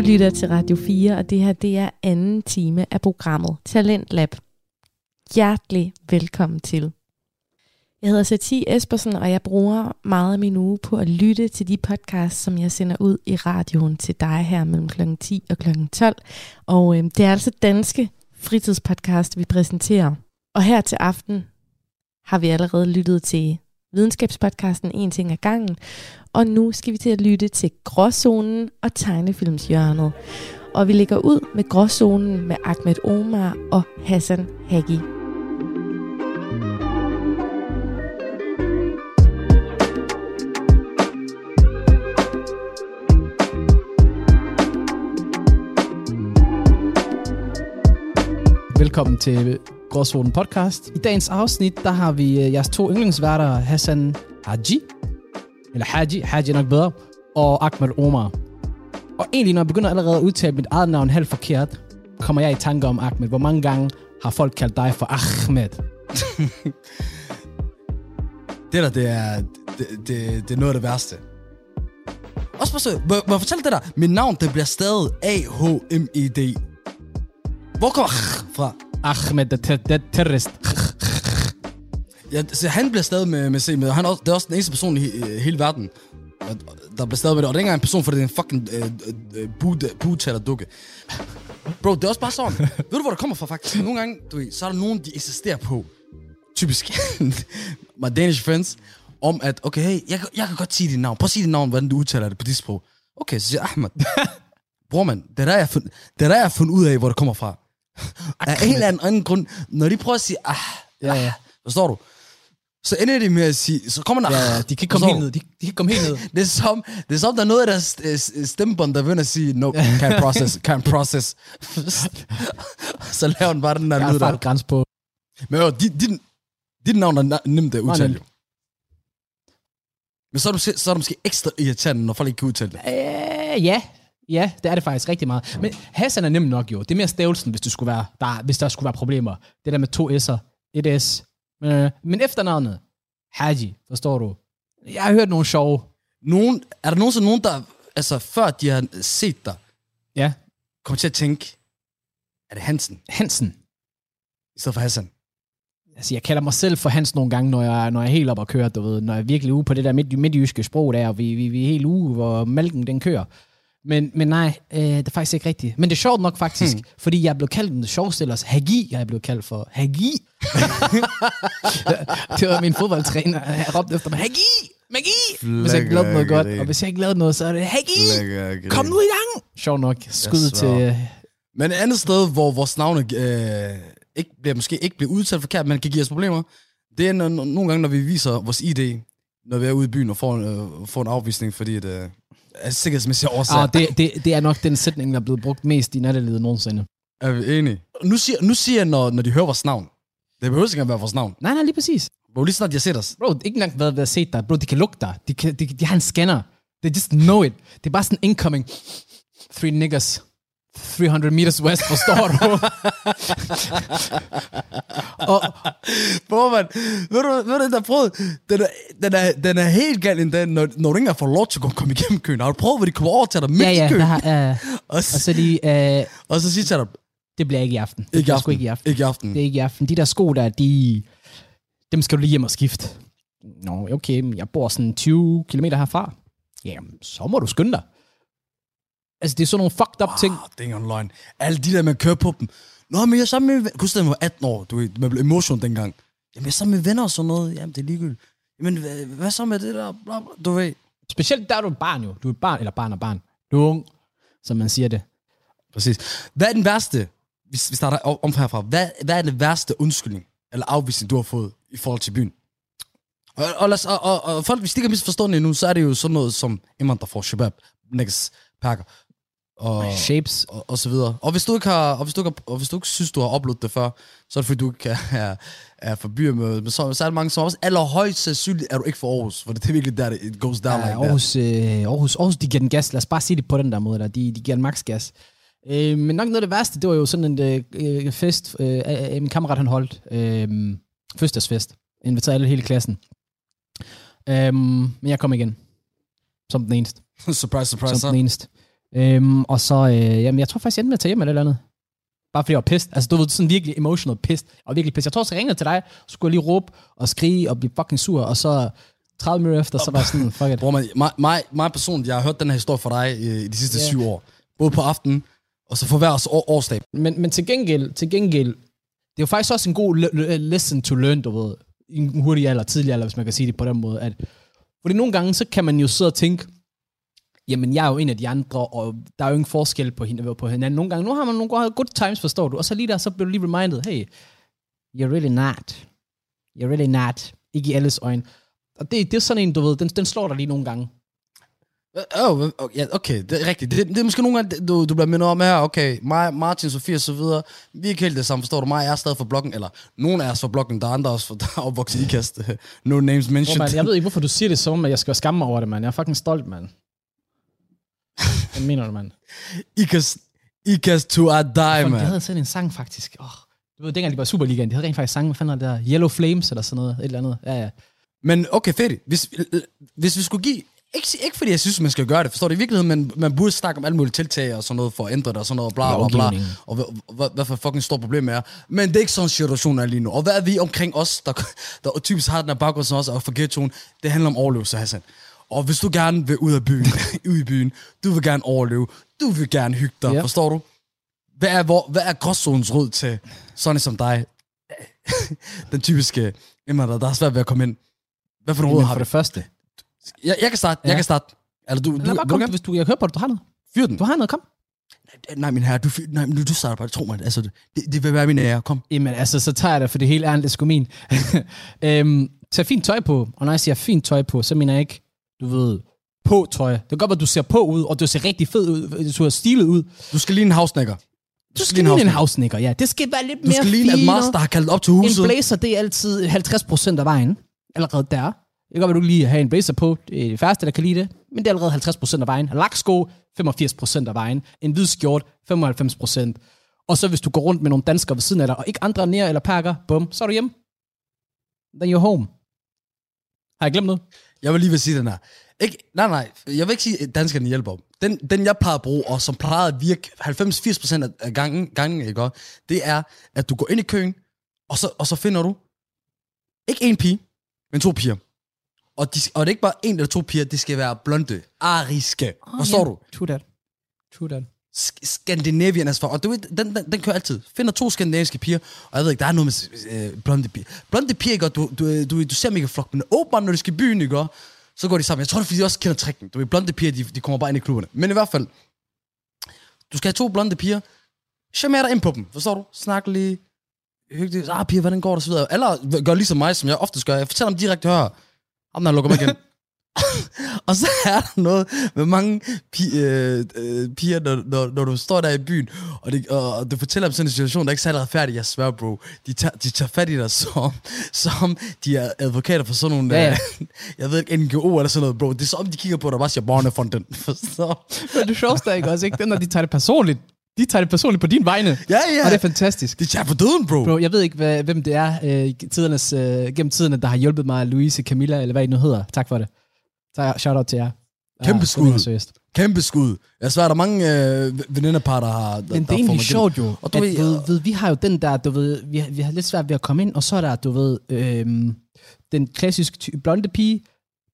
Du lytter til Radio 4, og det her det er anden time af programmet Talent Lab. Hjertelig velkommen til. Jeg hedder Satie Espersen, og jeg bruger meget af min uge på at lytte til de podcasts, som jeg sender ud i radioen til dig her mellem kl. 10 og kl. 12. Og øh, det er altså danske fritidspodcast, vi præsenterer. Og her til aften har vi allerede lyttet til videnskabspodcasten En ting ad gangen, og nu skal vi til at lytte til Gråzonen og tegnefilmshjørnet. Og vi ligger ud med Gråzonen med Ahmed Omar og Hassan Hagi. Velkommen til Gråzonen podcast. I dagens afsnit, der har vi øh, jeres to yndlingsværter, Hassan Haji, eller Haji, Haji er nok bedre, og Ahmed Omar. Og egentlig, når jeg begynder allerede at udtale mit eget navn halvt forkert, kommer jeg i tanke om Ahmed. Hvor mange gange har folk kaldt dig for Ahmed? Det der, det er, det, det, det er noget af det værste. Også bare så, må, må jeg fortælle det der? Mit navn, det bliver stadig A-H-M-E-D. Hvor kommer fra? Ahmed, the ter- the terrorist. Ja, så han bliver stadig med, med C med. Han er også, det er også den eneste person i he- hele verden, og- der bliver stadig med det. Og det er ikke engang en person, for det er en fucking øh, øh, bud- budtaler dukke. Bro, det er også bare sådan. Ved du, hvor det kommer fra faktisk? Nogle gange, du ved, så er der nogen, de insisterer på, typisk, my Danish friends, om at, okay, hey, jeg, kan- jeg kan godt sige dit navn. Prøv at sige dit navn, hvordan du udtaler det på dit sprog. Okay, så siger jeg Ahmed. Bror, man, det er der, jeg fundet, det er der, jeg har fundet ud af, hvor det kommer fra. Af en eller anden, grund, når de prøver at sige, ah, Ja, ja. Forstår du? Så ender de med at sige, så kommer der... Ja, ja, de kan ikke komme helt du? ned. De, de kan ikke komme helt ned. Det er som, det er som, der er noget af deres stemmebånd, der begynder at sige, no, can't process, can't process. så laver den bare den der Jeg har lyd der. fart grænse på. Men jo, dit, dit, dit navn er nemt at udtale. jo. Men så er, du, så er det måske ekstra irriterende, når folk ikke kan udtale det. Øh, ja. Ja, det er det faktisk rigtig meget. Men Hassan er nem nok jo. Det er mere stavelsen, hvis, du skulle være, der, hvis der skulle være problemer. Det der med to S'er, et S. Men, øh, men efternavnet, Haji, forstår du? Jeg har hørt nogle sjove. Nogen, er der nogensinde nogen, der, altså før de har set dig, Ja, kommer til at tænke, er det Hansen, Hansen. i stedet for Hassan? Altså, jeg kalder mig selv for Hans nogle gange, når jeg, når jeg er helt op og kører, du ved. Når jeg er virkelig ude på det der midt, midtjyske sprog der, og vi, vi, vi er helt ude, hvor mælken den kører. Men, men nej, øh, det er faktisk ikke rigtigt. Men det er sjovt nok faktisk, hmm. fordi jeg blevet kaldt den sjoveste ellers. Hagi, jeg blevet kaldt for. Hagi! det var min fodboldtræner, jeg råbte efter mig. Hagi! Magi! Hvis jeg ikke lavede noget godt, og hvis jeg ikke lavede noget, så er det Hagi! Kom nu i gang! Sjovt nok. Skud til... øh, Men et andet sted, hvor vores navne øh, ikke bliver, måske ikke bliver udtalt forkert, men kan give os problemer, det er når, nogle gange, når vi viser vores ID, når vi er ude i byen og får en, øh, får en afvisning, fordi det øh, er sikkerhedsmæssige årsager. Ah, det, det, det er nok den sætning, der er blevet brugt mest i nattelivet nogensinde. Er vi enige? Nu siger, nu siger jeg, når, når de hører vores navn. Det behøver ikke engang være vores navn. Nej, nej, lige præcis. Hvor lige snart de har set os. Bro, ikke engang været ved at se dig. Bro, de kan lugte dig. De, kan, de, de har en scanner. They just know it. Det er bare sådan incoming. Three niggas. 300 meters west, forstår du? og, Hvor man, ved du, ved du, der prøvet, den er, den er, den er helt galt endda, når, når du ikke får lov til at komme igennem køen. Har du prøvet, hvor de kommer over til dig midt ja, i ja, køen? der har, uh, Og, og så, så lige, uh, og så siger til dig, det bliver ikke i aften. Det ikke i aften. ikke i aften. Ikke i aften. Det er ikke i aften. De der sko der, de, dem skal du lige hjem og skifte. Nå, okay, men jeg bor sådan 20 km herfra. Jamen, så må du skynde dig. Altså, det er sådan nogle fucked up ting. Ah, engang løgn. Alle de der, man kører på dem. Nå, men jeg er sammen med... Huske, da jeg var 18 år. Du ved, man blev emotion dengang. Jamen, jeg er sammen med venner og sådan noget. Jamen, det er ligegyldigt. Jamen, hvad, hvad så med det der? Bla, bla, du ved. Specielt der er du et barn jo. Du er et barn, eller barn og barn. Du er ung, som man siger det. Præcis. Hvad er den værste, hvis vi starter om herfra, hvad, hvad er det værste undskyldning eller afvisning, du har fået i forhold til byen? Og, og, og, og, og folk, hvis de ikke har misforstået det endnu, så er det jo sådan noget som indvandrer for shabab, niggas, pakker, og, Shapes. og, og så videre. Og hvis du ikke har, og hvis du ikke, har, og hvis du ikke synes, du har oplevet det før, så er det fordi, du ikke er, er fra med, men så, så er der mange, som også allerhøjst sandsynligt er du ikke fra Aarhus, for det er virkelig der, det it goes down Ja, like that. Aarhus, øh, Aarhus, Aarhus, de giver den gas. Lad os bare sige det på den der måde. Der. De, de giver den max gas. Øh, men nok noget af det værste, det var jo sådan en øh, øh, fest, øh, af min kammerat han holdt. Øh, fødselsdagsfest. Inviterede alle hele klassen. Øh, men jeg kom igen. Som den eneste. surprise, surprise, Som den eneste. Øhm, og så, øh, jamen, jeg tror faktisk, jeg endte med at tage hjem eller et eller andet. Bare fordi jeg var pissed. Altså, du ved, sådan virkelig emotional pissed. Og virkelig pissed. Jeg tror også, jeg ringede til dig, så skulle jeg lige råbe og skrige og blive fucking sur, og så 30 minutter efter, så var jeg sådan, fuck it. Bror, man, mig, mig, mig personligt, jeg har hørt den her historie fra dig i, i de sidste Ja. syv år. Både på aftenen, og så for hver års år, årsdag. Men, men til gengæld, til gengæld, det er jo faktisk også en god le- le- lesson to learn, du ved, i en hurtig alder, tidlig alder, hvis man kan sige det på den måde, at, fordi nogle gange, så kan man jo sidde og tænke, jamen, jeg er jo en af de andre, og der er jo ingen forskel på, hende, på hinanden. Nogle gange, nu har man nogle gode- good times, forstår du, og så lige der, så bliver du lige reminded, hey, you're really not. You're really not. Ikke i alles øjne. Og det, det er sådan en, du ved, den, den slår dig lige nogle gange. Oh, ja, okay, det er rigtigt. Det, det er måske nogle gange, du, du bliver mindet om her, okay, mig, Martin, Sofie og så videre, vi er ikke helt det samme, forstår du mig, jeg er stadig for blokken, eller nogen af os for blokken, der er andre også, for, der er opvokset i ikast. no names mentioned. man, jeg ved ikke, hvorfor du siger det som, at jeg skal skamme mig over det, mand. Jeg er fucking stolt, mand. Hvad mener du, mand? Ikast to a die, Fuck, de havde sådan en sang, faktisk. Oh, du ved, dengang de var Superligaen, de havde rent faktisk sang, hvad fanden var det der? Yellow Flames, eller sådan noget, et eller andet. Ja, ja. Men okay, fedt. Hvis, hvis vi skulle give... Ikke, ikke fordi jeg synes, man skal gøre det, forstår du? I virkeligheden, man, man burde snakke om alle mulige tiltag og sådan noget for at ændre det og sådan noget, bla bla bla. Og hvad, hvad, hvad for fucking stort problem er. Men det er ikke sådan en situation er lige nu. Og hvad er vi omkring os, der, der typisk har den her baggrund som os, og for ghettoen? Det handler om overlevelse, Hassan. Og hvis du gerne vil ud af byen, ud i byen, du vil gerne overleve, du vil gerne hygge dig, Ja. forstår du? Hvad er, hvor, hvad er gråzonens råd til sådan som dig? Den typiske indvandrer, der er svært ved at komme ind. Hvad for nogle råd har for du? det første. Jeg, jeg kan starte, ja. Jeg kan starte. Eller du, du, Lad du, bare du komme, hvis du, jeg hører på det, du har noget. fyre den. Du har noget, kom. Nej, min herre, du, fyr- nej, men du starter bare. Tro mig, altså, det, det vil være min ære. Kom. Jamen, altså, så tager jeg det, for det hele ærligt, sgu min. øhm, tag fint tøj på, og når jeg siger fint tøj på, så mener jeg ikke, du ved, på tøj. Det kan godt være, du ser på ud, og du ser rigtig fed ud, du ser stilet ud. Du skal ligne en havsnækker. Du skal ligne en havsnikker, ja. Det skal være lidt Du mere skal ligne. Mars, der har kaldt op til En huset. blazer, det er altid 50% af vejen. Allerede der. Det kan godt være, du lige have en blazer på. Det er de færreste, der kan lide det. Men det er allerede 50% af vejen. Laksko, 85% af vejen. En hvid skjort, 95%. Og så hvis du går rundt med nogle danskere ved siden af dig, og ikke andre nær eller pakker, bum, så er du hjemme. Then you're home. Har jeg glemt noget? Jeg vil lige vil sige den her. Ikke, nej, nej. Jeg vil ikke sige, at danskerne hjælper. Den, den jeg plejer at bruge, og som plejer at virke 90-80% af- gangen, gangen ikke, også? det er, at du går ind i køen, og så, og så finder du ikke en pige, men to piger. Og, de, og det er ikke bare en eller to piger, det skal være blonde, ariske. Oh, Forstår du? True that. True that. Sk- Scandinavian as fuck. Og du ved, den, den, den kører altid. Finder to skandinaviske piger, og jeg ved ikke, der er noget med øh, blonde piger. Blonde piger, ikke? Du, du, øh, du, du ser mega flok, men åbenbart, når du skal i byen, ikke? Så går de sammen. Jeg tror, det er, fordi de også kender tricken. Du ved, blonde piger, de, de kommer bare ind i klubberne. Men i hvert fald, du skal have to blonde piger. Charmer dig ind på dem, forstår du? Snak lige. Hyggeligt. Ah, piger, hvordan går det? Så videre. Eller gør ligesom mig, som jeg ofte gør. Jeg fortæller dem direkte, hør. Ham der lukker mig igen. og så er der noget med mange pi, øh, øh, piger, når, når, når du står der i byen, og, det, og, og du fortæller dem sådan en situation, der ikke er særlig retfærdig. Jeg svær, bro. De tager, de tager fat i dig, som, som de er advokater for sådan nogle, Ja, ja. øh, jeg ved ikke, NGO eller sådan noget, bro. Det er som, de kigger på dig og bare siger, barnefonden. Forstår? Men det sjoveste er ikke også, ikke? Det er, når de tager det personligt. De tager det personligt på din vegne. Ja, ja. Og det er fantastisk. Det er for døden, bro. Bro, jeg ved ikke, hvad, hvem det er øh, tidernes, øh, gennem tiderne, der har hjulpet mig, Louise, Camilla, eller hvad I nu hedder. Tak for det. Så shout out til jer. Kæmpe skud. Kæmpe skud. Jeg svær, der er mange øh, veninderpar, der har... Der, Men det er egentlig mig sjovt jo, Og du at ved, ved, ved, vi har jo den der, du ved, vi, har- vi har lidt svært ved at komme ind, og så er der, du ved, øhm, den klassiske ty- blonde pige,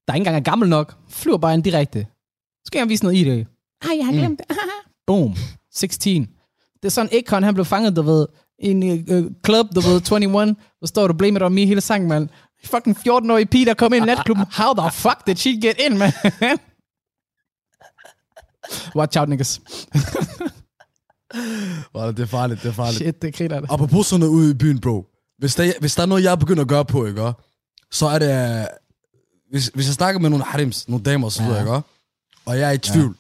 der ikke engang er gammel nok, flyver bare ind direkte. Så skal jeg vise noget i det. Ej, jeg har glemt det. Boom. 16. Det er sådan, Akon, han blev fanget, du ved, i en øh, club, du ved, 21, hvor står du, blame it on me hele sangen, mand. Fucking 14-årige pige, der kom ind i natklubben. How the fuck did she get in, man? Watch out, niggas. Wow, det er farligt, det er farligt. Shit, det griner det. Apropos sådan noget ude i byen, bro. Hvis der, hvis der er noget, jeg er begyndt at gøre på, ikke? Så er det... øh, Hvis, hvis jeg snakker med nogle harims, nogle damer og så videre, Ja. ikke? Og jeg er i tvivl.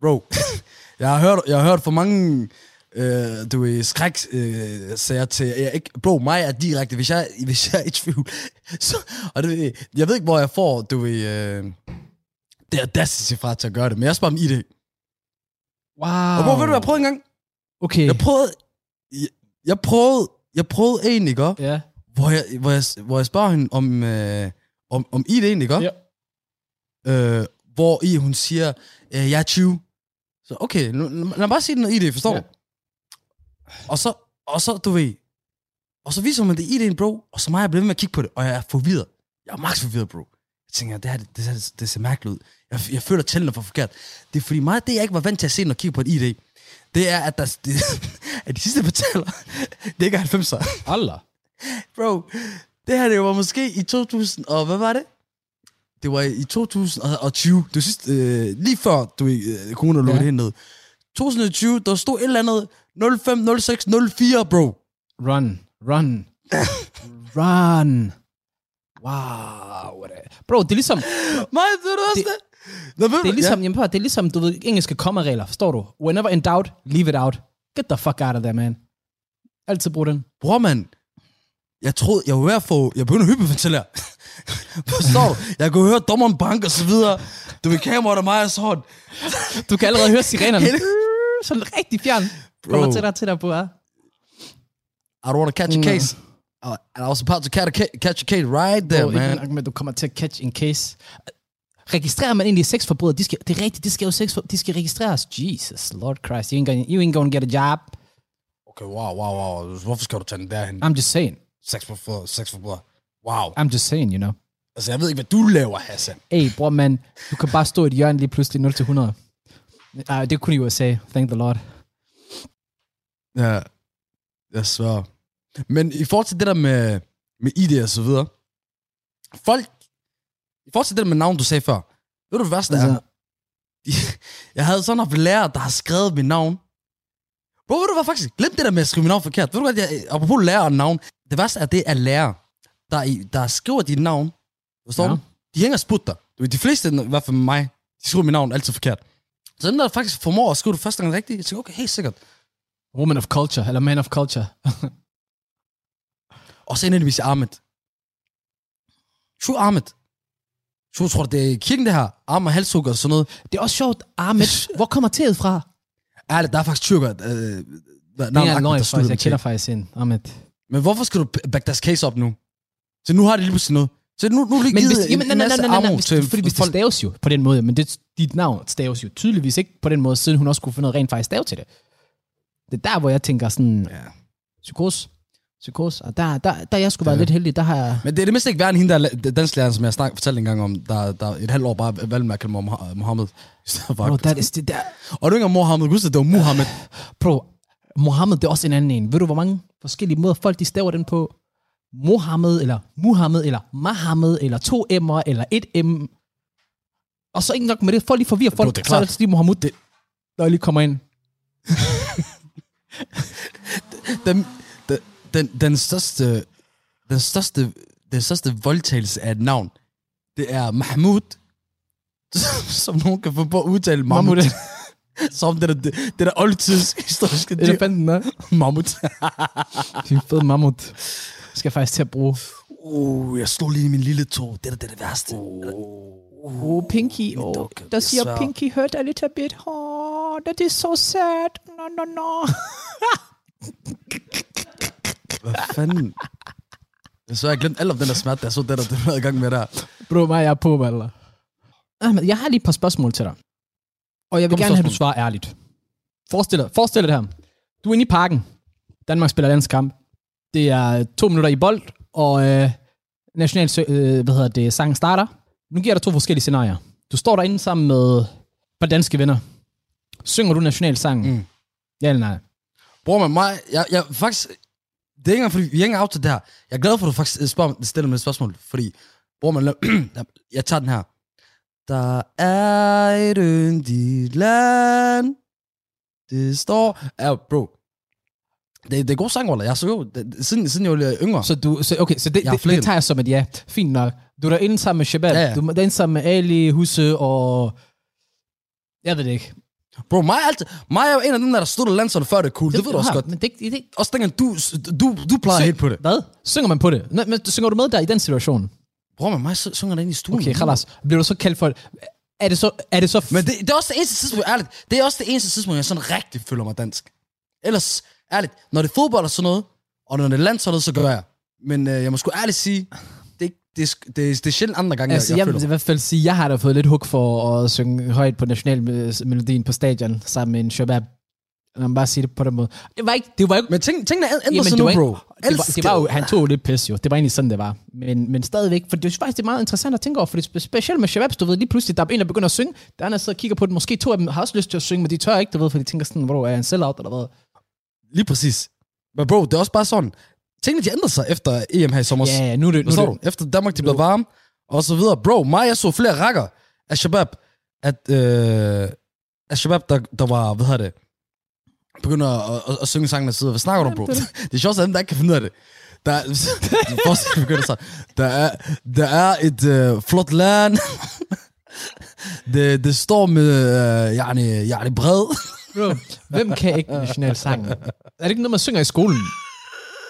Bro, jeg har hørt, jeg har hørt for mange øh, du ved, skræk øh, sager til, jeg ikke, bro, mig er direkte, hvis jeg, hvis jeg er i tvivl, så, og det, jeg ved ikke, hvor jeg får, du ved, øh, det audacity fra til at gøre det, men jeg spørger dem i det. Wow. Og bro, ved du, jeg prøvede engang? Okay. Jeg prøvede, jeg, jeg prøvede, jeg prøvede en, ikke? Ja. Hvor jeg, hvor jeg, hvor jeg spørger hende om, øh, om, om ID, ikke? Ja. Øh, hvor i hun siger, øh, jeg er 20. Så okay, nu- lad mig bare sige den ID, forstår Ja. du? Og så, og så, du ved, og så viser man det ID'en, bro, og så mig jeg bliver ved med at kigge på det, og jeg er forvirret. Jeg er max forvirret, bro. Jeg tænker, det her, det, det, det, det ser mærkeligt ud. Jeg, jeg føler, at tallene for forkert. Det er fordi mig, det jeg ikke var vant til at se, når jeg kigger på et ID, det er, at, der, det, at de sidste betaler, det ikke er 90'er. Allah. Bro, det her, det var måske i 2000, og hvad var det? Det var i 2020, det var sidst, øh, lige før, du øh, corona lukkede Ja. ja. ned. 2020, der stod et eller andet 05, 06, 04, bro. Run. Run. Run. Wow. what a- Bro, det er ligesom, Nej, det er også Det- det. Ved det er ligesom, jamen, prøv, det er ligesom, du ved, engelske kommaregler, forstår du? Whenever in doubt, leave it out. Get the fuck out of there, man. Altid brug den. Ja. Bror, mand. Jeg troede, jeg var ved at få, jeg begyndte at hyperventilere. Forstår du? Jeg kunne høre dommeren bank og så videre. Du vil kameraet og mig og sådan. Du kan allerede høre sirenerne. Sådan rigtig fjern. Bro. Kommer dig, til dig på, ja. I don't want to catch a Mm. case. I, I was about to catch a, ca- catch a case right there, Bro, ikke man. nok med, du kommer til at catch in case. Registrerer man egentlig sexforbrydere? De skal, det er rigtigt, de skal jo sex, de skal registreres. Jesus, Lord Christ, you ain't gonna, you ain't gonna get a job. Okay, wow, wow, wow. Hvorfor skal du tage den derhen? I'm just saying. Sex for, sex for bror. Wow. I'm just saying, you know. Altså, jeg ved ikke, hvad du laver, Hassan. Hey, bror, man, du kan bare stå i et hjørne lige pludselig 0 til 100. Uh, det kunne i USA, thank the Lord. Ja, jeg svær. Men i forhold til det der med, med ID og så videre, folk, i forhold til det der med navn, du sagde før, ved du hvad værste Altså- er? De- Jeg havde sådan haft lærer, der har skrevet mit navn. Bro, ved du hvad faktisk? Glem det der med at skrive mit navn forkert. Ved du hvad, jeg, apropos lærer og navn. Det værste er, det er lærer, der, der skriver dit navn. Forstår Ja. du? De hænger sput dig. De fleste, i hvert fald mig, de skriver mit navn altid forkert. Så dem, der faktisk formår at skrive det første gang rigtigt, jeg tænker, okay, helt sikkert. Woman of culture, eller man of culture. Og så indvendigvis Ahmed. True Ahmed. True, tror du, det er kirken, det her? Arm og halssukker og sådan noget. Det er også sjovt, Ahmed, hvor kommer teet fra? Ærligt, der er faktisk tyrker. Øh, Det er løgn, faktisk. Jeg kender faktisk en Ahmed. Men hvorfor skal du back deres case op nu? Så nu har de lige pludselig noget. Så nu, nu lige Men hvis, en, jamen, nej, en nej, nej, nej, nej, ammo hvis, til fordi hvis det folk. staves jo på den måde, men det, dit navn staves jo tydeligvis ikke på den måde, siden hun også kunne finde noget rent faktisk stave til det. Det er der, hvor jeg tænker sådan, Ja. psykose, psykose, og der, der, der jeg skulle være Ja. lidt heldig, der har jeg... Men det er det mindste ikke værd end hende, der er dansklæreren, som jeg snak, fortalte en gang om, der, der et halvt år bare valgte med at kalde mig Moha- Mohammed. Bro, that is, det der, Og du er ikke Mohammed, husk det, det var Muhammed. bro, Mohammed, det er også en anden en. Ved du, hvor mange forskellige måder folk de staver den på? Mohammed, eller Muhammed, eller Mahammed, eller to M'er, eller et M. Og så ikke nok med det, folk lige forvirrer folk, det er så er det lige Mohammed, det, når jeg lige kommer ind. den, den, den, den største, den største, den største voldtagelse af et navn, det er Mahmoud, som nogen kan få på at udtale Mahmoud. Som det der, det, der oldtids historiske dyr. Elefanten, er en fed mammut. Skal jeg faktisk til at bruge. uh, jeg slog lige i min lille tog. Det er det, det værste. Oh, Pinky. Oh, dog, der det siger er. Pinky hurt a little bit. Oh, that is so sad. No, no, no. Hvad fanden? Så jeg glemt alt om den der smerte, der så det der, det var i gang med der. Bro, mig, jeg er på, Valder. Ahmed, jeg har lige et par spørgsmål til dig. Og jeg vil Kom gerne have, at du spørgsmål. svarer ærligt. Forestil dig, forestil dig det her. Du er inde i parken. Danmark spiller landskamp. Det er to minutter i bold, og øh, national, øh, hvad hedder det, sangen starter. Nu giver dig to forskellige scenarier. Du står derinde sammen med par danske venner. Synger du nationalsangen? Mm. Ja eller nej? Bror man, mig, jeg, jeg faktisk, det er ikke engang, fordi vi er ikke out til det her. Jeg er glad for, at du faktisk spørger, stiller mig et spørgsmål, fordi, bror man, jeg tager den her. Der er et yndigt land, det står, ja, bro, det, det er god sang, Waller. Jeg så jo, det, siden, siden jeg var yngre. Så, du, så okay, så det, det, det, tager jeg som et ja. Fint nok. Du er derinde sammen med Shabab. Ja, ja. Du er derinde sammen med Ali, Husse og... Jeg ved det ikke. Bro, mig, er altid, mig er jo en af dem, der stod landsholdet før det er cool. Det, det ved du også godt. Men det, det, det, Også dengang du, du, du plejede helt på det. Hvad? Synger man på det? Nå, men synger du med der i den situation? Bror, men mig sy- synger der inde i stuen. Okay, Khalas. Bliver du så kaldt for... Er det så... Er det så Men det, det er også det eneste tidspunkt, ærligt, det er også det eneste tidspunkt, jeg sådan rigtig føler mig dansk. Ellers, ærligt, når det er fodbold og sådan noget, og når det er landsholdet, så gør jeg. Men øh, jeg må sgu ærligt sige, det er, det, det, det er sjældent andre gange, Altså, jeg, jeg, jeg, vil i føler. hvert fald sige, jeg har da fået lidt hug for at synge højt på nationalmelodien på stadion, sammen med en shabab. Lad mig bare sige det på den måde. Det var ikke, det var ikke Men ting, tingene ændrer sig nu, ikke- bro. det var, det var jo, han tog jo lidt pis jo. Det var egentlig sådan, det var. Men, men stadigvæk, for det er faktisk det er meget interessant at tænke over, for det er specielt med Shababs, du ved, lige pludselig, der er en, der begynder at synge, der er en, der sidder og kigger på det, måske to af dem har også lyst til at synge, men de tør ikke, du ved, for de tænker sådan, hvor er han sellout eller hvad? Lige præcis. Men bro, det er også bare sådan, tingene de ændrer sig efter EM her i sommer. Ja, ja, nu er det, nu er det, Efter Danmark, de blev varme, og så videre. Bro, mig, jeg så flere rækker af Shabab, at, øh, af Shabab, der, der var, hvad hedder det, begynder at, at, at synge sangen og sidder. Hvad snakker du om, bro? Jamen, Det er sjovt, at dem, der ikke kan finde ud af det. Der er, først begynder så, der er, der er et øh, flot land. det, det står med, øh, yani, yani bred. Bro, hvem kan ikke national sang? Er det ikke noget, man synger i skolen?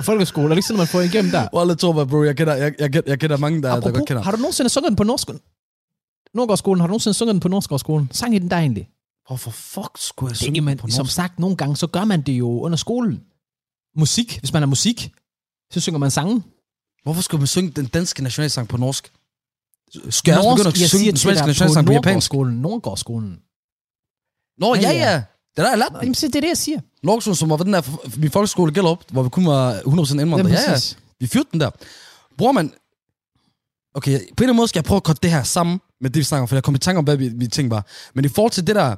Folkeskole, er det ikke sådan, man får igennem der? Wallah, tror mig, bro, jeg kender, jeg, jeg, jeg, jeg kender mange, der, der Apropos, godt kender. har du nogensinde sunget den på norsk? Nordgårdsskolen, har du nogensinde sunget den på Nordgårdsskolen? Sang I den der egentlig? Hvorfor fuck skulle jeg Det, synge jamen, på som norsk? sagt, nogle gange, så gør man det jo under skolen. Musik, hvis man har musik, så synger man sange. Hvorfor skulle man synge den danske nationalsang på norsk? Skal jeg også begynde at synge den svenske nationalsang på japansk? Nordgårdsskolen. Nordgårdsskolen. Nå, ja. ja. Det der er lært. Jamen, så det er det, jeg siger. Norgskolen, som var den der, min folkeskole gælder op, hvor vi kun var 100% indvandrere. Ja, ja. Vi fyrte den der. Bror man, okay, på en eller anden måde skal jeg prøve at korte det her sammen med det, vi snakker om, for jeg kom i tanke om, hvad vi, vi ting var. Men i forhold til det der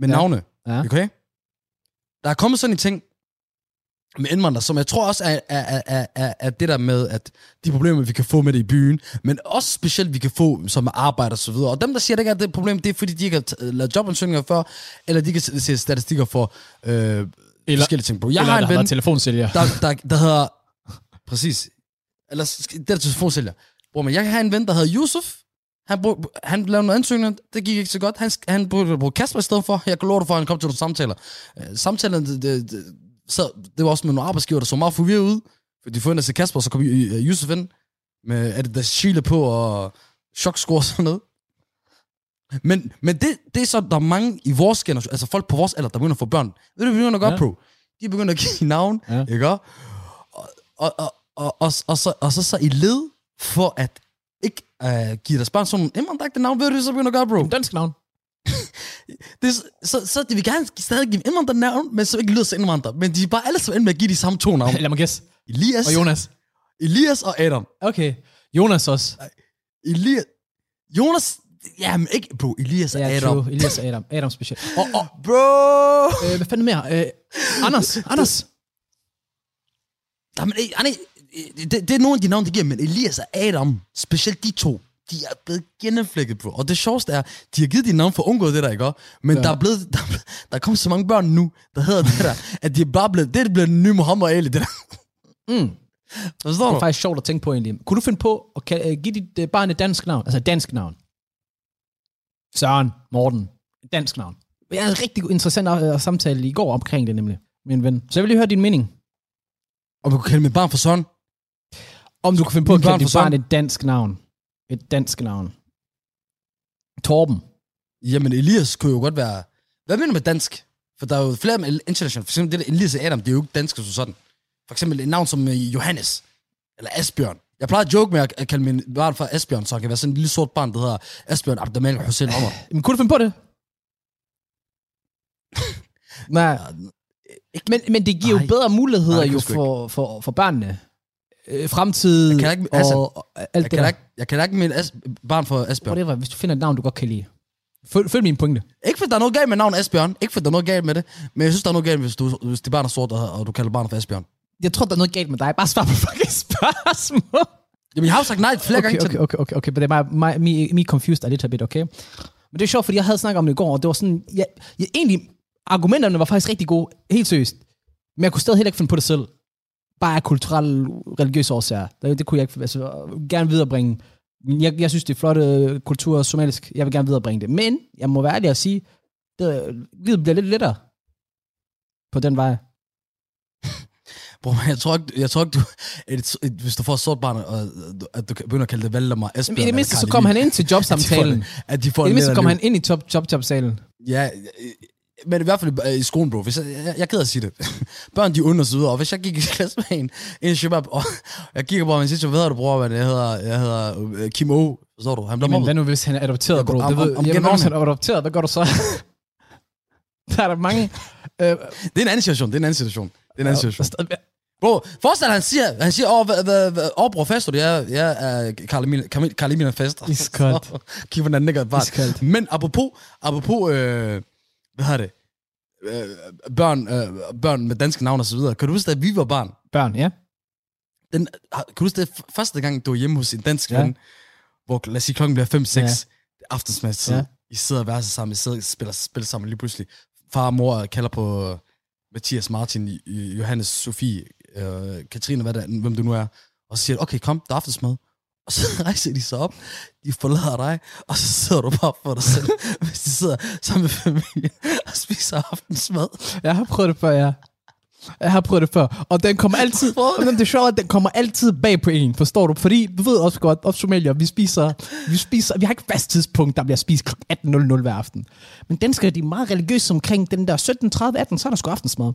med Ja. navne, Ja. okay? Der er kommet sådan en ting med indvandrere, som jeg tror også er, er, er, er, er det der med, at de problemer, vi kan få med det i byen, men også specielt, vi kan få som arbejde og så videre. Og dem, der siger, at det ikke er det problem, det er, fordi de ikke har lavet jobansøgninger før, eller de kan se statistikker for øh, eller, forskellige ting. Bro. Jeg Eller har der en ven, været telefonsælger. der, der, der hedder... Præcis. Eller det er telefonsælger. Bror, men jeg har en ven, der hedder Yusuf. Han, brug, han lavede nogle ansøgninger. Det gik ikke så godt. Han, han brugte bruge Kasper i stedet for. Jeg kan love dig for, at han kom til nogle samtaler. Uh, samtalerne, det, det, så, det var også med nogle arbejdsgiver, der så meget forvirret ud. For de og se Kasper, og så kom Yusuf ind med Adidas Chile på og choksko og sådan noget. Men, men det, det er så, der er mange i vores generation, altså folk på vores alder, der begynder at få børn. Ved du, de begynder at gøre, Ja. bro? De begynder at give navn, Ja. ikke? Og, og, og, og, og, og, så, og så, så i led for at ikke uh, give deres børn sådan nogle indvandrende navn, ved du, så begynder at gøre, bro? Dansk navn. Det, så, så, de vil gerne stadig give indvandrende navn, men så ikke lyder så indvandrer. Men de er bare alle sammen med at give de samme to navne. Lad mig gæsse. Elias, Og Jonas. Elias og Adam. Okay. Jonas også. Elias, Jonas, jamen ikke, bro, Elias og Ja, Adam. true. Elias og Adam. Adam specielt. Og, og Bro! øh, hvad fanden mere? Øh, Anders. Anders. Jamen, eh, Anne, eh, det, det er nogle af de navne, de giver, men Elias og Adam, specielt de to, de er blevet gennemflækket, bro. Og det sjoveste er, de har givet de navn for at undgå det der, ikke? Men Ja. der er blevet, der, er der er kommet så mange børn nu, der hedder det der, at de er bare blevet, det er blevet den nye Muhammad Ali, det der. Mm. Forstår Det du? er faktisk sjovt at tænke på egentlig. Kunne du finde på at øh, give dit øh, barn et dansk navn? Altså et dansk navn. Søren, Morten. Et dansk navn. Jeg havde en rigtig interessant øh, samtale i går omkring det nemlig, min ven. Så jeg vil lige høre din mening. Og vi kunne kalde mit barn for Søren. Om du kan finde på at kalde dit barn et dansk navn. Et dansk navn. Torben. Jamen, Elias kunne jo godt være... Hvad mener du med dansk? For der er jo flere med international. For eksempel det der Elias og Adam, det er jo ikke dansk som sådan. For eksempel et navn som øh, Johannes. Eller Asbjørn. Jeg plejer at joke med at kalde min barn for Asbjørn, så han kan være sådan en lille sort barn, der hedder Asbjørn Abdamal Hussein Omar. Men kunne du finde på det? Nej. Men, men det giver jo Nej. bedre muligheder Nej, jo for, for, for børnene. Øh, fremtid Jeg kan ikke- altså, og, og alt Jeg det kan, der. ikke, jeg kan ikke melde As- barn for Asbjørn. Whatever, hvis du finder et navn, du godt kan lide. Følg, følg min pointe. Ikke fordi der er noget galt med navnet Asbjørn. Ikke fordi der er noget galt med det. Men jeg synes, der er noget galt, hvis, du, hvis dit barn er sort, og, du kalder barnet for Asbjørn. Jeg tror, der er noget galt med dig. Bare svar på fucking spørgsmål. Jamen, jeg har jo sagt nej flere Okay, gange til okay, okay, okay, okay, men det er bare mig, me, me confused a little bit, okay? Men det er sjovt, fordi jeg havde snakket om det i går, og det var sådan, jeg, jeg, egentlig, argumenterne var faktisk rigtig gode, helt seriøst. Men jeg kunne stadig heller ikke finde på det selv. Bare af kulturelle, religiøse årsager. Det, det kunne jeg ikke, altså, gerne viderebringe. Jeg, jeg synes, det er flotte kultur somalisk. Jeg vil gerne viderebringe det. Men, jeg må være ærlig at sige, det, livet bliver lidt lettere på den vej. Bro, jeg tror ikke, jeg tror ikke du, et, et, hvis du får et sort barn, og, at du kan begynde at kalde det Valdemar Asbjørn. Men i det mindste, så kom han ind til at de får, jobsamtalen. at de får I det mindste kom han ind i top, top, top salen. Ja, men i hvert fald øh, i skolen, bro. Hvis jeg, jeg, jeg er af at sige det. Børn, de er og så videre. Og hvis jeg gik i klasse med en, en Shabab, og jeg kigger på og siger, hvad hedder du, bror? Jeg hedder, jeg hedder øh, Kim O. Forstår du? Han Men mobbet. hvad nu, hvis han er adopteret, Jeg bro? går- Det om- ved, om generelt. hvis han er adopteret, hvad gør du så? der er der mange... Øh, Det er en anden situation. Det er en anden situation. Det er en anden situation. Bro, forestil han siger, han siger, åh, åh, bror, fester du? Jeg, jeg er Karl Emil fester. Iskoldt. Kig på den anden nigger bare. Iskoldt. Men apropos, apropos, øh, hvad hedder det? Øh, børn, øh, børn med danske navne og så videre. Kan du huske, da vi var barn? Børn, ja. Den, har- kan du huske det første gang, du var hjemme hos en dansk Ja. ven, hvor lad os sige, klokken bliver 5-6, Ja. aftensmadstid. Ja. I sidder og værelset sammen, I sidder og spiller, spiller sammen lige pludselig. Far og mor kalder på øh, Mathias, Martin, Johannes, Sofie, øh, Katrine, hvad der, hvem du nu er. Og så siger okay, kom, der er aftensmad. Og så rejser de sig op, de forlader dig, og så sidder du bare for dig selv, hvis de sidder sammen med familien og spiser aftensmad. Jeg har prøvet det før, ja. Jeg har prøvet det før. Og den kommer altid... Men det er sjovt, at den kommer altid bag på en, forstår du? Fordi vi ved også godt, op somalier, vi spiser, vi spiser, vi har ikke fast tidspunkt, der bliver spist kl. 18.00 hver aften. Men danskere, de er meget religiøse omkring den der 17.30, 18, så er der sgu aftensmad.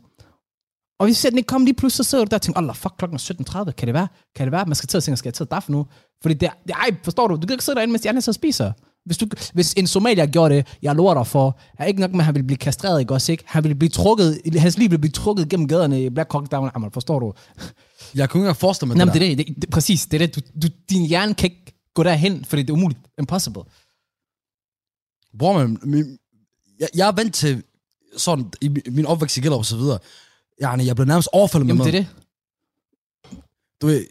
Og hvis den ikke kommer lige pludselig, så sidder du der og tænker, Allah, fuck, klokken er 17.30. Kan det være? Kan det være? Man skal til at tænke, skal jeg til at daffe nu? Fordi det er, det ej, forstår du? Du kan ikke sidde derinde, mens de andre og spiser. Hvis, du, hvis en somalier gjorde det, jeg lover dig for, er ikke nok med, at han ville blive kastreret, ikke også, ikke? Han ville blive trukket, hans liv ville blive trukket gennem gaderne i Black Hawk Down. Jamen, forstår du? Jeg kunne ikke forestille mig Nå, det det er det, det, det, præcis, det er det. Du, du, din hjerne kan ikke gå derhen, fordi det er umuligt. Impossible. Bror, man, min, jeg, jeg er vant til sådan, i min- min opvækst i Gellerup og så videre. Jeg, jeg blev nærmest overfaldet med Jamen, mad. det er det. Du ved,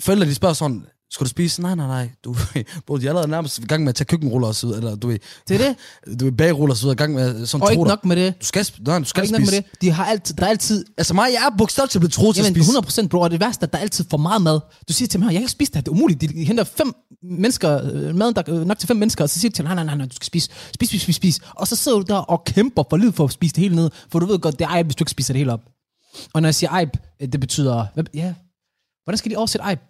forældre de spørger sådan, skal du spise? Nej, nej, nej. Du, bro, de er allerede nærmest i gang med at tage køkkenruller og så videre, eller du ved, Det er det. du ved bagruller og så videre, i gang med sådan Og ikke nok med det. Du skal, nej, du Og skal ikke nok spise. med det. De har altid, der er altid Altså mig, jeg er bogstaveligt til at blive troet til at spise. 100 procent, bro. Og det værste er, at der er altid for meget mad. Du siger til her, jeg kan ikke spise det her, det er umuligt. De henter fem mennesker, øh, maden der er nok til fem mennesker, og så siger de til dem, nej, nej, nej, nej, du skal spise, spis, spis, spis, spis. Og så sidder du der og kæmper for livet for at spise det hele ned, for du ved godt, det er ejb, hvis du ikke spiser det hele op. Og når jeg siger ejb, øh, det betyder, hvad, ja, hvordan skal de oversætte ejb?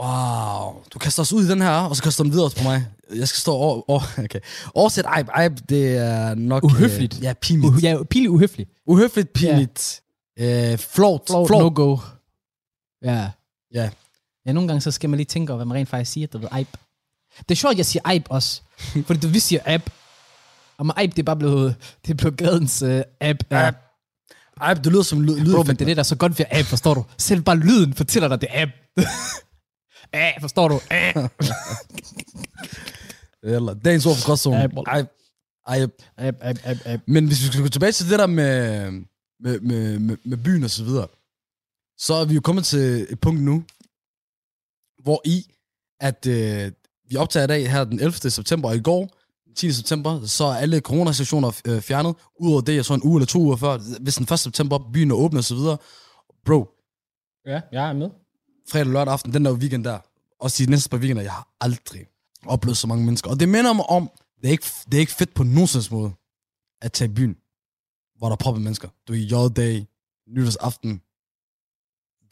Wow. Du kaster os ud i den her, og så kaster den videre på mig. Jeg skal stå over... over okay. Oversæt ejb. Ejb, det er nok... Uhøfligt. Øh, ja, pinligt. Uh, ja, pili uhøflig. Uhøfligt, pinligt. Ja. Øh, flot. Flow, Flot. no go. Ja. Ja. Ja, nogle gange så skal man lige tænke over, hvad man rent faktisk siger, du ved, ejb. Det er sjovt, at jeg siger ejb også. Fordi du, vi siger ejb. Og med ejb, det er bare blevet, det er blevet gadens uh, ejb. Ejb. Ejb, det lyder som lyd. Bro, men det er det, der er så godt ved app, forstår du? Selv bare lyden fortæller dig, det er app. Ah, forstår du? Ah. Eller, dagens ord for app, app. Men hvis vi skal gå tilbage til det der med, med, med, med, med byen og så videre, så er vi jo kommet til et punkt nu, hvor i, at øh, vi optager i dag her den 11. september, og i går, den 10. september, så er alle coronastationer øh, fjernet, udover det, jeg så en uge eller to uger før, hvis den 1. september, byen er åbnet og så videre. Bro, Ja, jeg er med fredag og lørdag aften, den der weekend der, og de næste par weekender, jeg har aldrig oplevet så mange mennesker. Og det minder mig om, det er ikke, det er ikke fedt på nogen måde, at tage i byen, hvor der er proppet mennesker. Du er i J-dag, nytårsaften.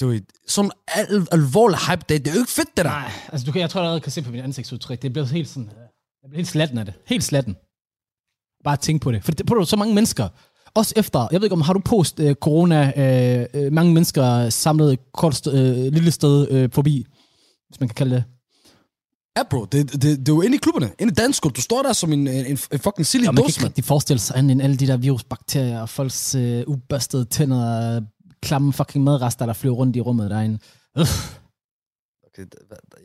Du er sådan al, alvorlig hype day. Det er jo ikke fedt, det der. Nej, altså du kan, jeg tror, jeg allerede kan se på min ansigtsudtryk. Det bliver helt sådan, øh, jeg bliver helt slatten af det. Helt slatten. Bare tænk på det. For det på så mange mennesker. Også efter, jeg ved ikke om, har du post øh, corona, øh, øh, mange mennesker samlet et kort st- øh, lille sted øh, forbi, hvis man kan kalde det. Ja, bro. Det, det, det, er jo inde i klubberne. Inde i dansk Du står der som en, en, en, fucking silly Ja, man kan dåse, ikke rigtig forestille sig andet end alle de der virusbakterier og folks øh, ubørstede tænder klamme fucking madrester, der flyver rundt i rummet derinde. Øh. Okay,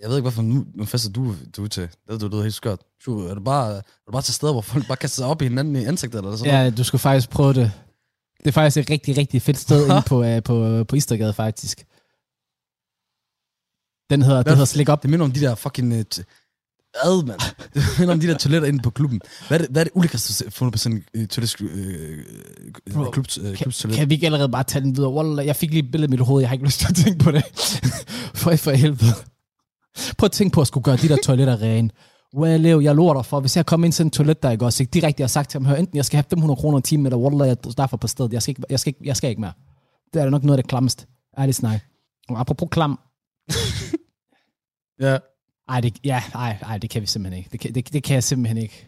jeg ved ikke, hvorfor nu, nu fester du, du til. Det du lyder helt skørt. Sju, Er du bare, er du bare til steder, hvor folk bare kaster sig op i hinanden i ansigtet eller sådan noget? Ja, du skulle faktisk prøve det. Det er faktisk et rigtig, rigtig fedt sted inde på, uh, på, på Istergade, faktisk. Den hedder, det Hvad- hedder Slik Op. Det minder om de der fucking... Ad, mand. Det minder om de der toiletter inde på klubben. Hvad er det, hvad er det har fundet på sådan en uh, toilet, uh, Bro, klub, uh, Kan, klubstoilet? kan vi ikke allerede bare tage den videre? Wallah, jeg fik lige et billede i mit hoved, jeg har ikke lyst til at tænke på det. for, for helvede. Prøv at tænke på at skulle gøre de der toiletter rene. Well, Leo, jeg lover dig for, hvis jeg kommer ind til en toilet, der ikke også ikke direkte har sagt til ham, hør, enten jeg skal have 500 kroner i timen, eller Wallah, jeg derfor på stedet, jeg skal, ikke, jeg, skal ikke, jeg skal ikke mere. Det er nok noget af det klammeste. Ærligt snak. Og apropos klam, Ja. Ej, det, ja, ej, ej, det kan vi simpelthen ikke. Det kan, det, det kan jeg simpelthen ikke.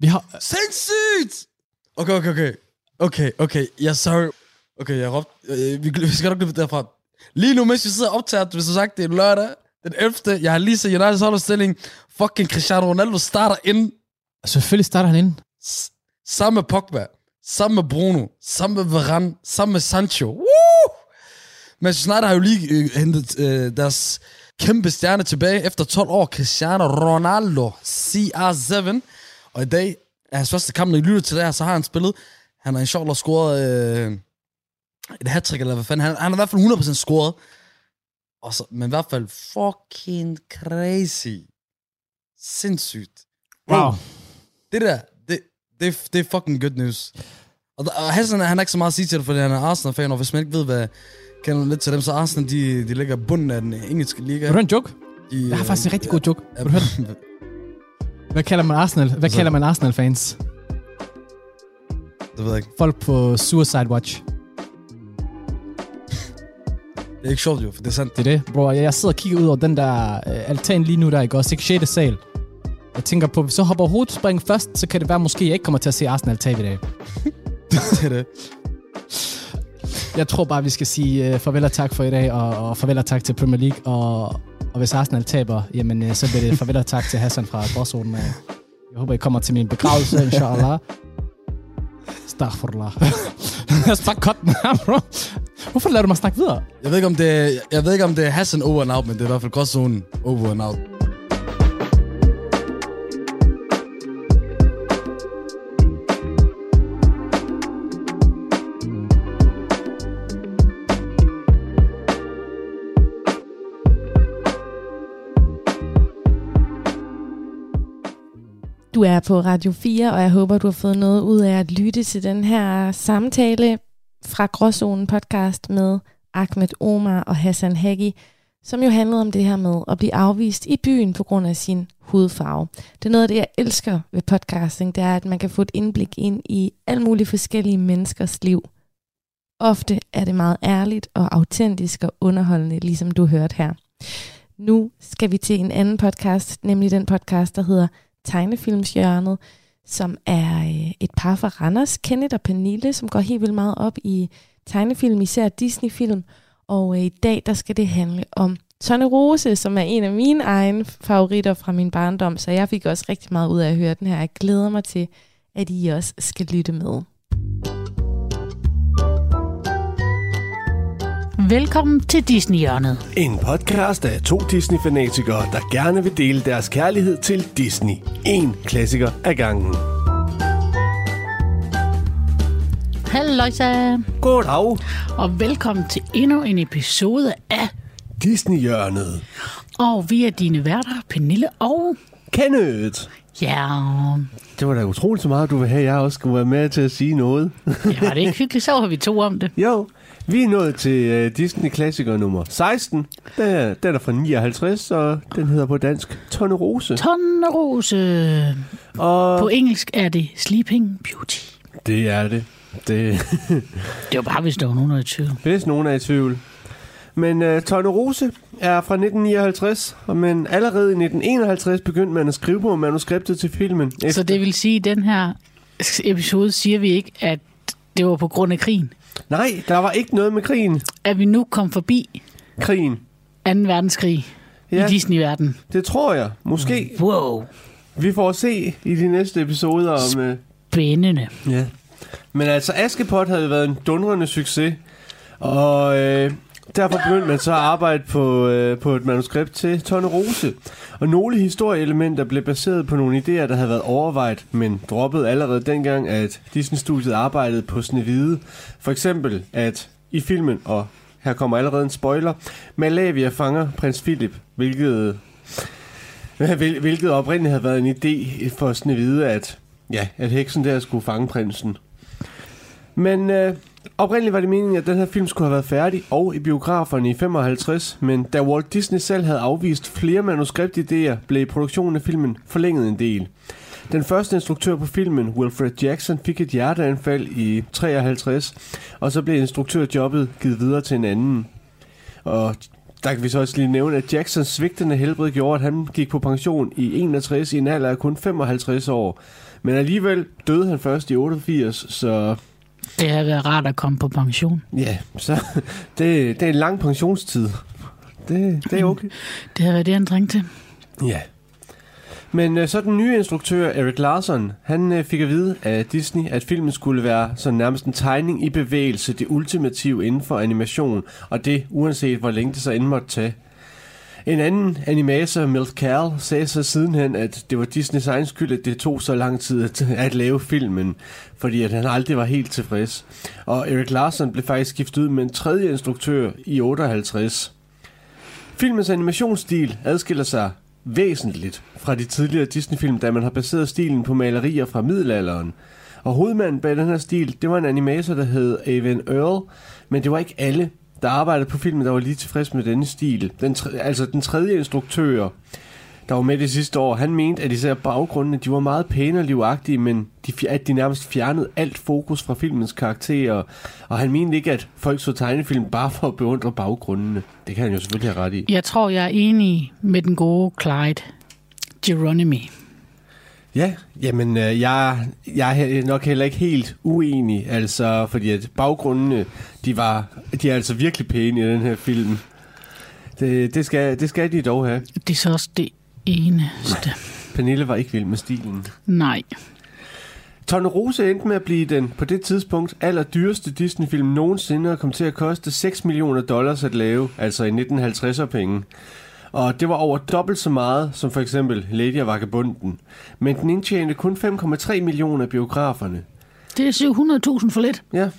Vi har, Sindssygt! Okay, okay, okay. Okay, okay. Jeg er sorry. Okay, jeg råbte. Øh, vi, vi skal nok løbe derfra. Lige nu, mens vi sidder og optager, hvis du sagt, det er lørdag, den 11. Jeg har lige set Uniteds holdopstilling. Fucking Cristiano Ronaldo starter ind. Selvfølgelig starter han ind. S- sammen med Pogba. Sammen med Bruno. Sammen med Varane. Sammen med Sancho. Woo! Manchester United har jo lige øh, hentet øh, deres kæmpe stjerne tilbage efter 12 år. Cristiano Ronaldo. CR7. Og i dag er hans første kamp, når I lytter til det her, så har han spillet. Han har inshallah scoret øh, et hat eller hvad fanden. Han, han har i hvert fald 100% scoret. Og så, men i hvert fald fucking crazy. Sindssygt. Wow. det der, det, det, det er fucking good news. Og, og Hassan, han har ikke så meget at sige til det, fordi han er Arsenal-fan, og hvis man ikke ved, hvad kender lidt til dem, så Arsenal, de, de ligger bunden af den engelske liga. Vil du høre en joke? De, Jeg har faktisk en rigtig god joke. Vil du høre den? Hvad kalder man Arsenal? Hvad Så- kalder man Arsenal-fans? Det ved jeg ikke. Folk på Suicide Watch. Det er ikke sjovt jo, for det er sandt. Det er det, bro. Jeg jeg sidder og kigger ud over den der øh, altan lige nu, der ikke også. Ikke 6. sal. Jeg tænker på, hvis så hopper hovedspringen først, så kan det være, måske jeg ikke kommer til at se Arsenal tabe i dag. det er det. Jeg tror bare, vi skal sige uh, farvel og tak for i dag, og, og farvel og tak til Premier League. Og, og hvis Arsenal taber, jamen, uh, så bliver det farvel og tak til Hassan fra Gråzonen. Uh, jeg håber, I kommer til min begravelse, inshallah. Astaghfirullah. Lad os bare cut den her, bro. Hvorfor lader du mig snakke videre? Jeg ved ikke, om det jeg ved ikke, om det er Hassan over and out, men det er i hvert fald godt over and out. Du er på Radio 4, og jeg håber, du har fået noget ud af at lytte til den her samtale fra Gråzonen podcast med Ahmed Omar og Hassan Hagi, som jo handlede om det her med at blive afvist i byen på grund af sin hudfarve. Det er noget af det, jeg elsker ved podcasting, det er, at man kan få et indblik ind i alle mulige forskellige menneskers liv. Ofte er det meget ærligt og autentisk og underholdende, ligesom du hørte her. Nu skal vi til en anden podcast, nemlig den podcast, der hedder Tegnefilmshjørnet, som er øh, et par fra Randers, Kenneth og Pernille, som går helt vildt meget op i tegnefilm, især Disney-film. Og øh, i dag, der skal det handle om Tonne Rose, som er en af mine egne favoritter fra min barndom, så jeg fik også rigtig meget ud af at høre den her. Jeg glæder mig til, at I også skal lytte med. Velkommen til Disney-hjørnet. En podcast af to Disney-fanatikere, der gerne vil dele deres kærlighed til Disney. En klassiker ad gangen. Halløjsa, Goddag, og velkommen til endnu en episode af Disney-hjørnet. Og vi er dine værter, Pernille og... Kenneth. Ja, Det var da utroligt så meget, du vil have, jeg også skulle være med til at sige noget. ja det er ikke hyggeligt, så har vi to om det. jo, vi er nået til uh, Disney-klassiker nummer 16. Den er, den er fra 59, og den hedder på dansk Tonne Rose. Tonnerose. Og På engelsk er det Sleeping Beauty. det er det. Det Det var bare, hvis der var nogen, der var i tvivl. Hvis nogen er i tvivl. Men uh, Tonne Rose er fra 1959, og men allerede i 1951 begyndte man at skrive på manuskriptet til filmen. Så det vil sige, at den her episode siger vi ikke, at det var på grund af krigen. Nej, der var ikke noget med krigen. At vi nu kom forbi Krigen. 2. verdenskrig ja. I Disney-verden. Det tror jeg. Måske. Wow, Vi får se i de næste episoder om... Uh, spændende. ja. Men altså, Askepot havde været en dundrende succes. Og øh, derfor begyndte man så at arbejde på, øh, på et manuskript til Tonne Rose. Og nogle historieelementer blev baseret på nogle idéer, der havde været overvejet, men droppet allerede dengang, at Disney-studiet arbejdede på Snevide. For eksempel, at i filmen, og her kommer allerede en spoiler, Malavia fanger prins Philip, hvilket, hvilket oprindeligt havde været en idé for Snevide, at, ja, at heksen der skulle fange prinsen. Men øh, oprindeligt var det meningen, at den her film skulle have været færdig og i biograferne i 55, men da Walt Disney selv havde afvist flere manuskriptidéer, blev produktionen af filmen forlænget en del. Den første instruktør på filmen, Wilfred Jackson, fik et hjerteanfald i 53, og så blev instruktørjobbet givet videre til en anden. Og der kan vi så også lige nævne, at Jacksons svigtende helbred gjorde, at han gik på pension i 61 i en alder af kun 55 år. Men alligevel døde han først i 88, så det har været rart at komme på pension. ja, så det, det er en lang pensionstid. Det, det er okay. Det har været det, han trængte til. Ja. Men øh, så den nye instruktør, Eric Larson, han øh, fik at vide af Disney, at filmen skulle være sådan nærmest en tegning i bevægelse, det ultimative inden for animation, og det uanset hvor længe det så end måtte tage. En anden animator, Milt Kahl, sagde så sidenhen, at det var Disneys egen skyld, at det tog så lang tid at, at lave filmen, fordi at han aldrig var helt tilfreds. Og Eric Larson blev faktisk skiftet ud med en tredje instruktør i 58. Filmens animationsstil adskiller sig væsentligt fra de tidligere Disney-film, da man har baseret stilen på malerier fra middelalderen. Og hovedmanden bag den her stil, det var en animator, der hed Evan Earl, men det var ikke alle, der arbejdede på filmen, der var lige tilfreds med denne stil. Den, tre- altså den tredje instruktør, der var med det sidste år, han mente, at især baggrundene, de var meget pæne og livagtige, men de, at de nærmest fjernede alt fokus fra filmens karakterer. Og han mente ikke, at folk så tegnefilm bare for at beundre baggrundene. Det kan han jo selvfølgelig have ret i. Jeg tror, jeg er enig med den gode Clyde Geronimi. Ja, jamen øh, jeg, jeg er nok heller ikke helt uenig, altså fordi at baggrundene, de var, de er altså virkelig pæne i den her film. Det, det, skal, det skal de dog have. Det er så også det eneste. Pernille var ikke vild med stilen. Nej. Tornerose endte med at blive den på det tidspunkt allerdyreste Disney-film nogensinde og kom til at koste 6 millioner dollars at lave, altså i 1950'er penge. Og det var over dobbelt så meget som for eksempel Lady og Vagabunden. Men den indtjente kun 5,3 millioner af biograferne. Det er 700.000 for lidt. Ja.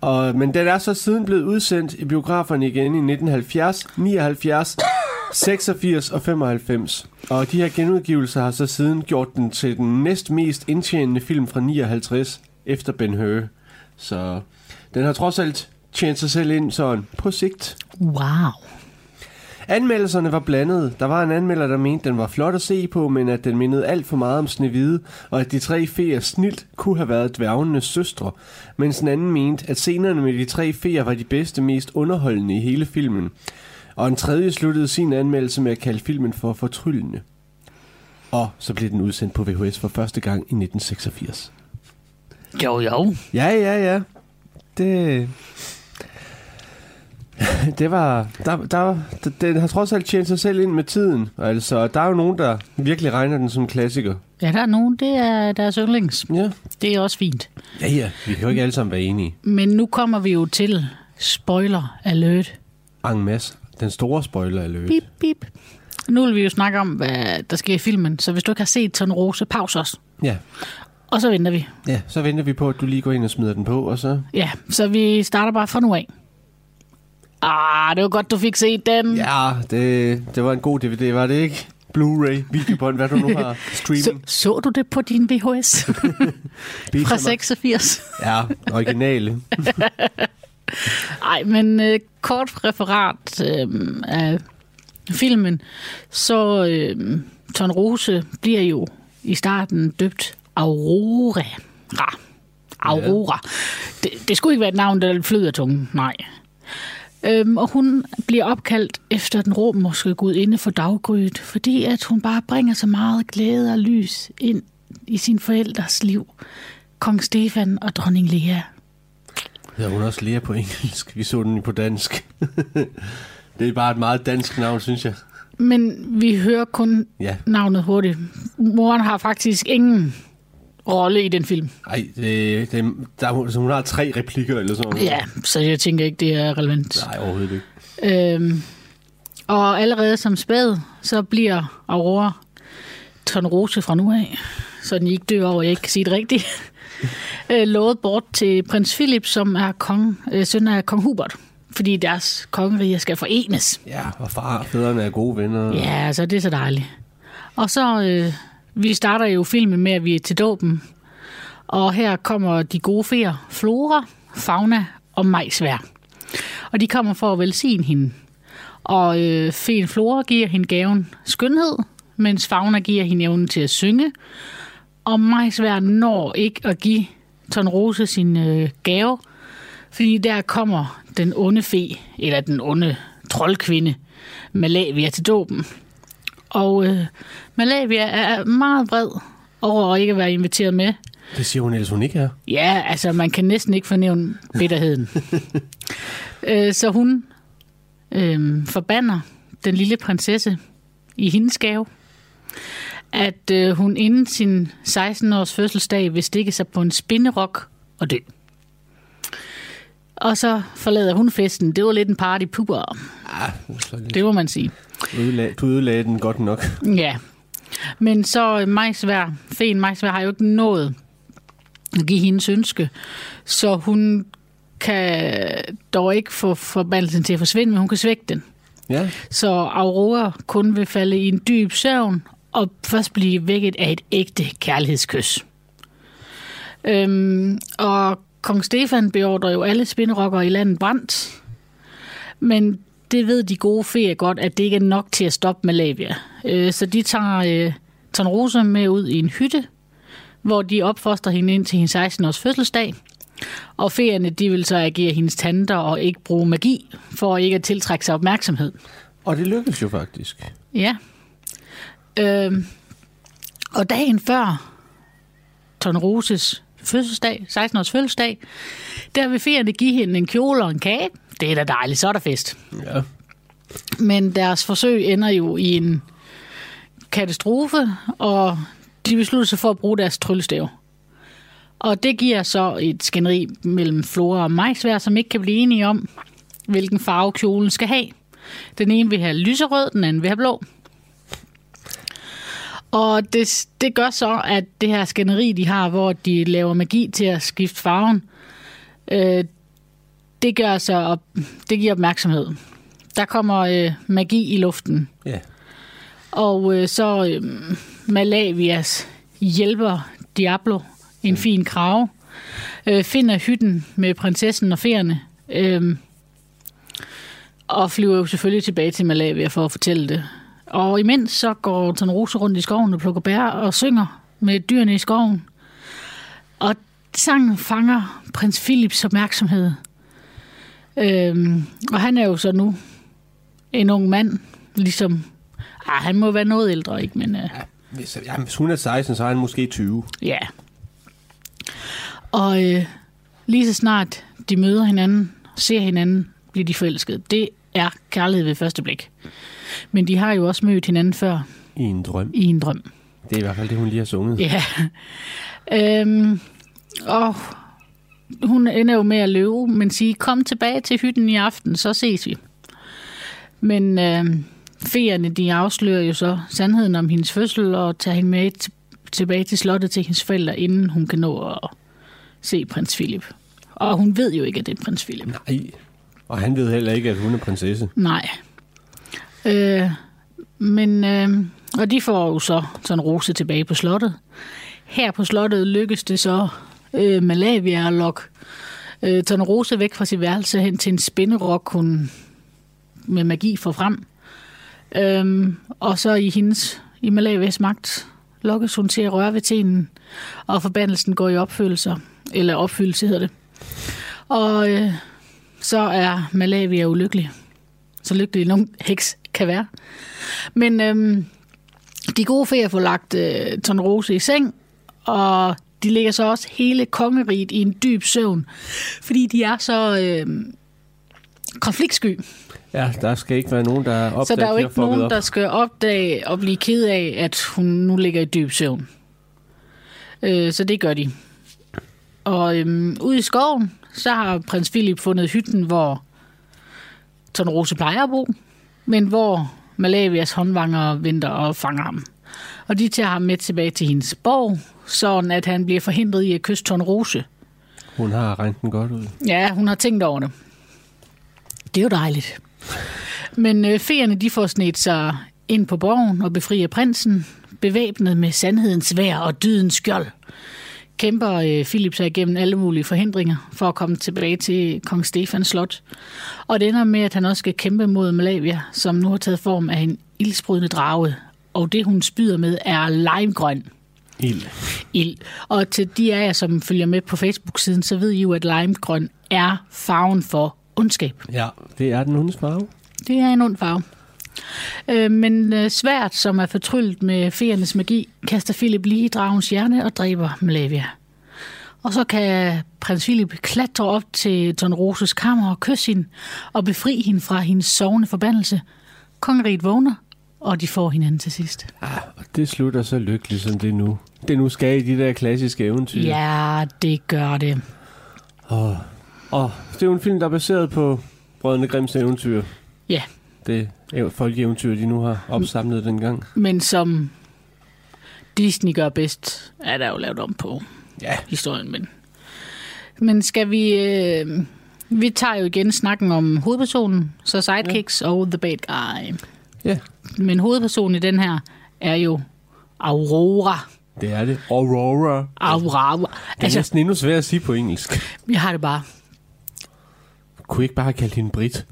Og, men den er så siden blevet udsendt i biograferne igen i 1970, 79, 86 og 95. Og de her genudgivelser har så siden gjort den til den næst mest indtjenende film fra 59 efter Ben Hur. Så den har trods alt tjent sig selv ind sådan på sigt. Wow. Anmeldelserne var blandede. Der var en anmelder, der mente, den var flot at se på, men at den mindede alt for meget om Snevide, og at de tre feer snilt kunne have været dværgenes søstre, mens en anden mente, at scenerne med de tre feer var de bedste, mest underholdende i hele filmen. Og en tredje sluttede sin anmeldelse med at kalde filmen for fortryllende. Og så blev den udsendt på VHS for første gang i 1986. Jo, jo. Ja, ja, ja. Det... Det var... Der, der, den har trods alt tjent sig selv ind med tiden. Altså, der er jo nogen, der virkelig regner den som klassiker. Ja, der er nogen, det er deres yndlings. Ja. Det er også fint. Ja, ja. Vi kan jo ikke alle sammen være enige. Men nu kommer vi jo til spoiler alert. En masse. Den store spoiler er løbet. Bip, bip. Nu vil vi jo snakke om, hvad der sker i filmen. Så hvis du ikke har set Ton Rose, pause os. Ja. Og så venter vi. ja, så venter vi på, at du lige går ind og smider den på, og så... Ja, så vi starter bare fra nu af. Ah, det var godt, du fik set den. Ja, det, det var en god DVD, var det ikke? Blu-ray, videobånd, hvad du nu har. Så, Streaming. så du det på din VHS fra 86? Ja, originale. Nej, men øh, kort referat øh, af filmen, så øh, Ton Rose bliver jo i starten døbt Aurora. Ra. Aurora. Det, det skulle ikke være et navn, der flyder tungen, nej. Øhm, og hun bliver opkaldt efter den romerske gudinde for daggryet, fordi at hun bare bringer så meget glæde og lys ind i sin forældres liv. Kong Stefan og dronning Lea. Hedder hun også Lea på engelsk? Vi så den på dansk. det er bare et meget dansk navn, synes jeg. Men vi hører kun Ja. navnet hurtigt. Moren har faktisk ingen rolle i den film. Ej, det, det, der, er hun- har tre replikker eller sådan noget. Ja, så jeg tænker ikke, det er relevant. Nej, overhovedet ikke. Øhm, og allerede som spæd, så bliver Aurora Tonrose fra nu af, så den ikke dør over, jeg ikke kan sige det rigtigt, øh, lovet bort til prins Philip, som er kong, øh, søn af kong Hubert, fordi deres kongerige skal forenes. Ja, og far og fædrene er gode venner. Ja, så det er så dejligt. Og så, øh, vi starter jo filmen med, at vi er til dåben. Og her kommer de gode feer, Flora, Fauna og Majsvær. Og de kommer for at velsigne hende. Og øh, feen Flora giver hende gaven skønhed, mens Fauna giver hende evnen til at synge. Og Majsvær når ikke at give Tonrose sin øh, gave, fordi der kommer den onde fe, eller den onde troldkvinde, Malavia, til dåben. Og øh, Malavia er meget vred over at ikke være inviteret med. Det siger hun ellers, hun ikke er. Ja, altså man kan næsten ikke fornævne bitterheden. øh, så hun øh, forbander den lille prinsesse i hendes gave, at øh, hun inden sin 16-års fødselsdag vil stikke sig på en spinderok og dø. Og så forlader hun festen. Det var lidt en party pooper, Ah, det må man sige. Du ødelagde, den godt nok. Ja. Men så øh, Majsvær, Feen Majsvær har jo ikke nået at give hendes ønske, så hun kan dog ikke få forbandelsen til at forsvinde, men hun kan svække den. Ja, Så Aurora kun vil falde i en dyb søvn og først blive vækket af et ægte kærlighedskys. Øhm, og kong Stefan beordrer jo alle spinderokker i landet brændt, men det ved de gode feer godt, at det ikke er nok til at stoppe Malavia. Øh, så de tager øh, Tornerose med ud i en hytte, hvor de opfoster hende ind til hendes 16-års fødselsdag. Og feerne, de vil så agere hendes tanter og ikke bruge magi, for ikke at tiltrække sig opmærksomhed. og det lykkedes jo faktisk. Ja. Øhm, og dagen før Torneroses fødselsdag, 16-års fødselsdag, der vil feerne give hende en kjole og en kage. Det er da dejligt, så er der fest. Ja. Men deres forsøg ender jo i en katastrofe, og de beslutter sig for at bruge deres tryllestav. Og det giver så et skænderi mellem Flora og Majsvær, som ikke kan blive enige om, hvilken farve kjolen skal have. Den ene vil have lyserød, den anden vil have blå. Og det, det gør så, at det her skænderi, de har, hvor de laver magi til at skifte farven, øh, det, gør så op, det giver opmærksomhed. Der kommer øh, magi i luften. Ja. Og øh, så øh, Malavias hjælper Diablo, en fin krav, øh, finder hytten med prinsessen og ferierne, øh, og flyver jo selvfølgelig tilbage til Malavia for at fortælle det. Og imens så går Tanrose rundt i skoven og plukker bær og synger med dyrene i skoven. Og sangen fanger prins Philips opmærksomhed. Øhm, og han er jo så nu en ung mand, ligesom... Ah, han må være noget ældre, ikke? Men øh, Hvis, ja, hvis hun er 16, så er han måske 20. ja. Og øh, lige så snart de møder hinanden, ser hinanden, bliver de forelskede. Det er kærlighed ved første blik. Men de har jo også mødt hinanden før I en drøm. i en drøm. Det er i hvert fald det, hun lige har sunget. Ja. Øhm, og hun ender jo med at løbe, men sige, kom tilbage til hytten i aften, så ses vi. Men øhm, feerne, de afslører jo så sandheden om hendes fødsel og tager hende med tilbage til slottet til hendes forældre, inden hun kan nå at se prins Philip. Og hun ved jo ikke, at det er prins Philip. Nej. Og han ved heller ikke, at hun er prinsesse. Nej. Øh, men, øh, og de får jo så sådan rose tilbage på slottet. Her på slottet lykkes det så øh, Malavia at lokke øh, Tornerose væk fra sit værelse hen til en spinderok, hun med magi får frem. Øhm, og så i hendes, i Malavias magt, lokkes hun til at røre ved tenen, og forbandelsen går i opfyldelse, eller opfyldelse hedder det. Og øh, så er Malavia ulykkelig. Så lykkelig nogen heks kan være. Men øhm, de gode ferier får lagt øh, Tornerose i seng, og de ligger så også hele kongeriget i en dyb søvn, fordi de er så øh, konfliktsky. Ja, der skal ikke være nogen, der opdager, Så der er jo ikke nogen, op. der skal opdage og blive ked af, at hun nu ligger i dyb søvn. Øh, så det gør de. Og øhm, ude i skoven, så har prins Philip fundet hytten, hvor Tornerose plejer at bo, men hvor Malavias håndvanger venter og fanger ham. Og de tager ham med tilbage til hendes borg, sådan at han bliver forhindret i at kysse Tornerose. Hun har regnet den godt ud. Ja, hun har tænkt over det. Det er jo dejligt. Men øh, feerne, de får snedt sig ind på borgen og befrier prinsen, bevæbnet med sandhedens vær og dydens skjold. Kæmper øh, Philip sig igennem alle mulige forhindringer for at komme tilbage til kong Stefans slot. Og det ender med, at han også skal kæmpe mod Malavia, som nu har taget form af en ildsprudende drage. Og det, hun spyder med, er limegrøn Ild. ild. Og til de af jer, som følger med på Facebook-siden, så ved I jo, at limegrøn er farven for ondskab. Ja, det er den hundes farve. Det er en ond farve. Øh, men øh, svært, som er fortryllet med feernes magi, kaster Philip lige i dragens hjerne og dræber Malavia. Og så kan prins Philip klatre op til Torneroses kammer og kysse hende og befri hende fra hendes sovende forbandelse. Kongeriget vågner, og de får hinanden til sidst. Ah, og det slutter så lykkeligt, som det nu. Det nu skal i de der klassiske eventyr. Ja, det gør det. Og, og det er jo en film, der er baseret på Brødrene Grimms eventyr. Ja, Det folkeeventyr, de nu har opsamlet dengang. men som Disney gør bedst, er der jo lavet om på Ja. historien. Men, men skal vi... Øh, vi tager jo igen snakken om hovedpersonen, så sidekicks ja. og the bad guy. Ja, Men hovedpersonen i den her er jo Aurora. det er det. Aurora. Aurora. Det er Altså, næsten endnu svært at sige på engelsk. vi har det bare. Kunne I ikke bare have kaldt hende Brit?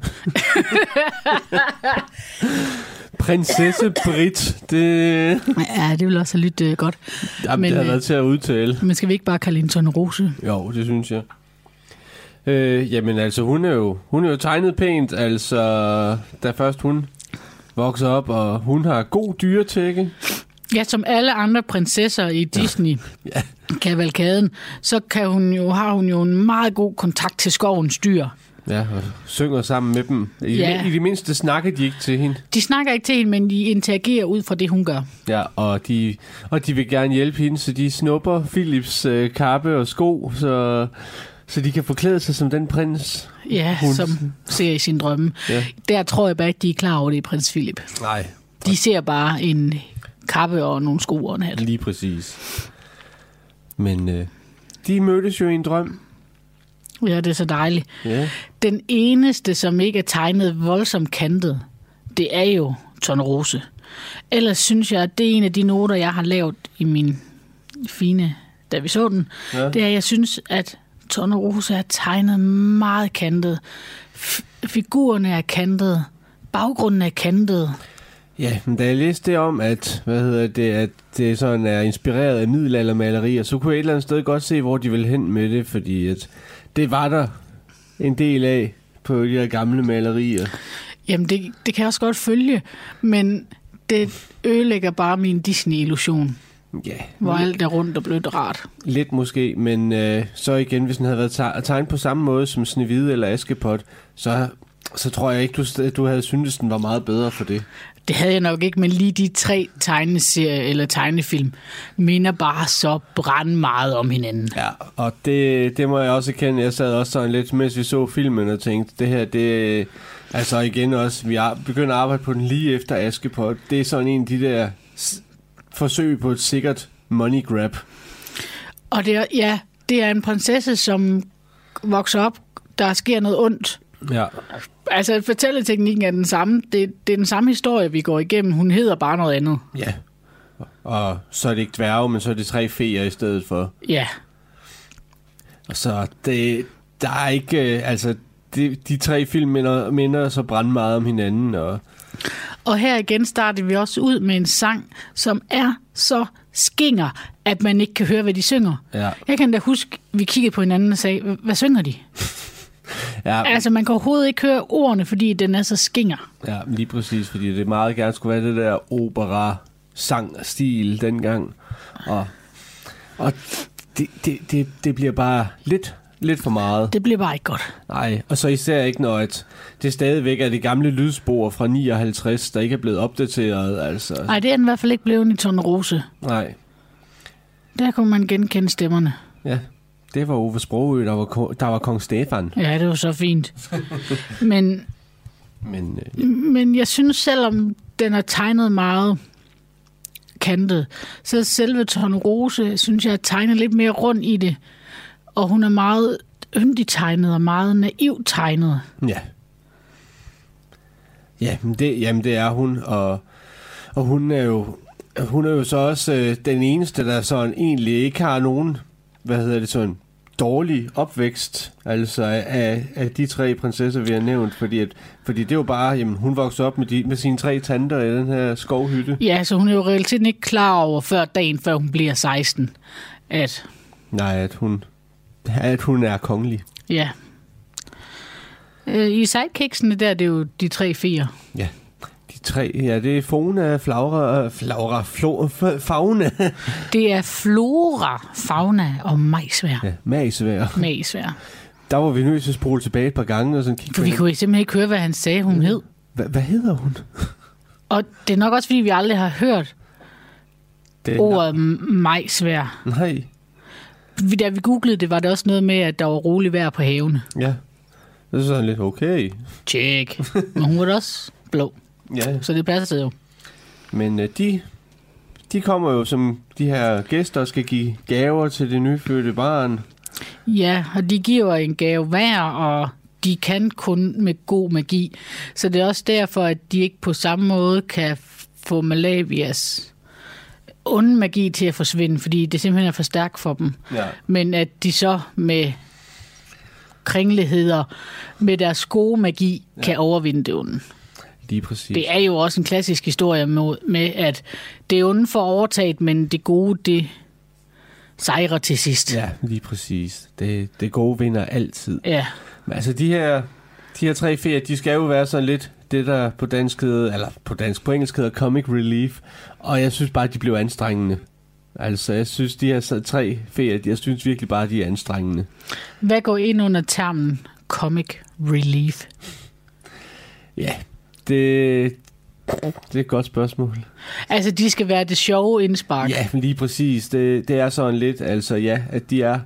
Prinsesse Brit. Det, Ja, det vil også have lyttet øh, godt. jamen, Men, det har øh, været til at udtale. Men skal vi ikke bare kalde hende Tone Rose? Jo, det synes jeg. Øh, jamen altså, hun er, jo, hun er jo tegnet pænt, altså, da først hun vokser op, og hun har god dyretække. Ja, som alle andre prinsesser i Disney, ja. kavalkaden, så kan hun jo, har hun jo en meget god kontakt til skovens dyr. Ja, og synger sammen med dem. I, Ja. I det mindste snakker de ikke til hende. De snakker ikke til hende, men de interagerer ud fra det, hun gør. Ja, og de, og de vil gerne hjælpe hende, så de snupper Philips øh, kappe og sko, så, så de kan forklæde sig som den prins. Ja, Hun- som ser i sin drømme. Ja. Der tror jeg bare ikke, de er klar over det, prins Philip. Nej. De ser bare en kappe og nogle sko og en hat. Lige præcis. Men øh, de mødtes jo i en drøm. Ja, det er så dejligt. Ja. Den eneste, som ikke er tegnet voldsomt kantet, det er jo Rose. Ellers synes jeg, at det er en af de noter, jeg har lavet i min fine, da vi så den. Ja. Det er, at jeg synes, at Rose er tegnet meget kantet. F- figurerne er kantet. Baggrunden er kantet. Ja, men da jeg læste det om, at, hvad hedder det, at det sådan er inspireret af middelaldermalerier, så kunne jeg et eller andet sted godt se, hvor de ville hen med det, fordi at det var der en del af på de her gamle malerier. Jamen, det, det kan jeg også godt følge, men det ødelægger bare min Disney-illusion, Ja, hvor alt er rundt og blødt rart. lidt måske, men øh, så igen, hvis den havde været te- tegnet på samme måde som Snevide eller Askepot, så, så tror jeg ikke, du, du havde syntes, den var meget bedre for det. Det havde jeg nok ikke, men lige de tre tegneserier eller tegnefilm minder bare så brand meget om hinanden. Ja, og det, det må jeg også erkende. Jeg sad også sådan lidt, mens vi så filmen og tænkte, det her, det altså igen også, vi er begyndt at arbejde på den lige efter Askepot. Det er sådan en af de der forsøg på et sikkert money grab. Og det er, ja, det er en prinsesse, som vokser op, der sker noget ondt. Ja. Altså, fortælleteknikken er den samme. Det, det er den samme historie, vi går igennem. Hun hedder bare noget andet. Ja. Og så er det ikke dværge, men så er det tre feer i stedet for. Ja, Og så det, der er ikke, øh, altså, de, de tre film minder, minder så brand meget om hinanden, og og her igen starter vi også ud med en sang, som er så skinger, at man ikke kan høre, hvad de synger. ja, Jeg kan da huske, vi kiggede på hinanden og sagde, hvad synger de? Ja, Altså, man kan overhovedet ikke høre ordene, fordi den er så skinger. Ja, lige præcis, fordi det meget gerne skulle være det der opera sang stil dengang. Og, og det, det, det, det bliver bare lidt, lidt for meget. Det bliver bare ikke godt. Nej, og så især ikke, når at det stadigvæk er det gamle lydspor fra 59, der ikke er blevet opdateret. Altså, Nej, det er den i hvert fald ikke blevet i Tornerose. nej, Der kunne man genkende stemmerne. ja. Det var Ove Sprogø, der var, der var kong Stefan. Ja, det var så fint. Men, Men øh, men jeg synes, selvom den er tegnet meget kantet, så selve Tornerose, synes jeg, er tegnet lidt mere rundt i det. Og hun er meget yndig tegnet og meget naiv tegnet. Ja. Ja, men det, jamen det er hun, og, og hun er jo hun er jo så også øh, den eneste, der sådan egentlig ikke har nogen, hvad hedder det sådan, dårlig opvækst, altså af, af de tre prinsesser, vi har nævnt, fordi, at, fordi det er jo bare, jamen hun voksede op med, de, med sine tre tanter i den her skovhytte. Ja, så hun er jo realiteten ikke klar over før dagen, før hun bliver 16, at Nej, at hun, at hun er kongelig. ja, Øh, I sidekicksene der, det er jo de tre fire. Ja. Tre, ja, det er fauna, flaura, flaura, flo, fa- fauna. Det er flora, fauna og majsvær. ja, magsvær. Majsvær. Der var vi nødt til at spole tilbage et par gange og sådan kigge For vi kunne simpelthen ikke høre, hvad han sagde, hun hed. Hva, hvad hedder hun? Og det er nok også, fordi vi aldrig har hørt Det, ordet majsvær. Nej. Vi- Da vi googlede det, var det også noget med, at der var rolig vejr på havene. Ja. Det er sådan lidt okay. Tjek. Men hun var da også blå, Ja, så det passer jo. men øh, de, de kommer jo som de her gæster skal give gaver til det nyfødte barn. Ja, og de giver en gave hver, og de kan kun med god magi. Så det er også derfor, at de ikke på samme måde kan få Malavias onde magi til at forsvinde, fordi det simpelthen er for stærkt for dem. Ja. Men at de så med kringligheder, med deres gode magi, ja. kan overvinde det onde. Lige præcis. Det er jo også en klassisk historie med, med at det onde får overtaget, men det gode, det sejrer til sidst. Ja, lige præcis. Det, det gode vinder altid. ja. Men altså, de her, de her tre ferier, de skal jo være sådan lidt det, der på dansk hedder, eller på dansk, på engelsk hedder comic relief. Og jeg synes bare, de blev anstrengende. Altså, jeg synes, de her tre ferier, jeg synes virkelig bare, de er anstrengende. Hvad går ind under termen comic relief? Ja, det, det er et godt spørgsmål. Altså, de skal være det sjove indspark. Ja, lige præcis. Det, det er sådan lidt, altså ja, at de er,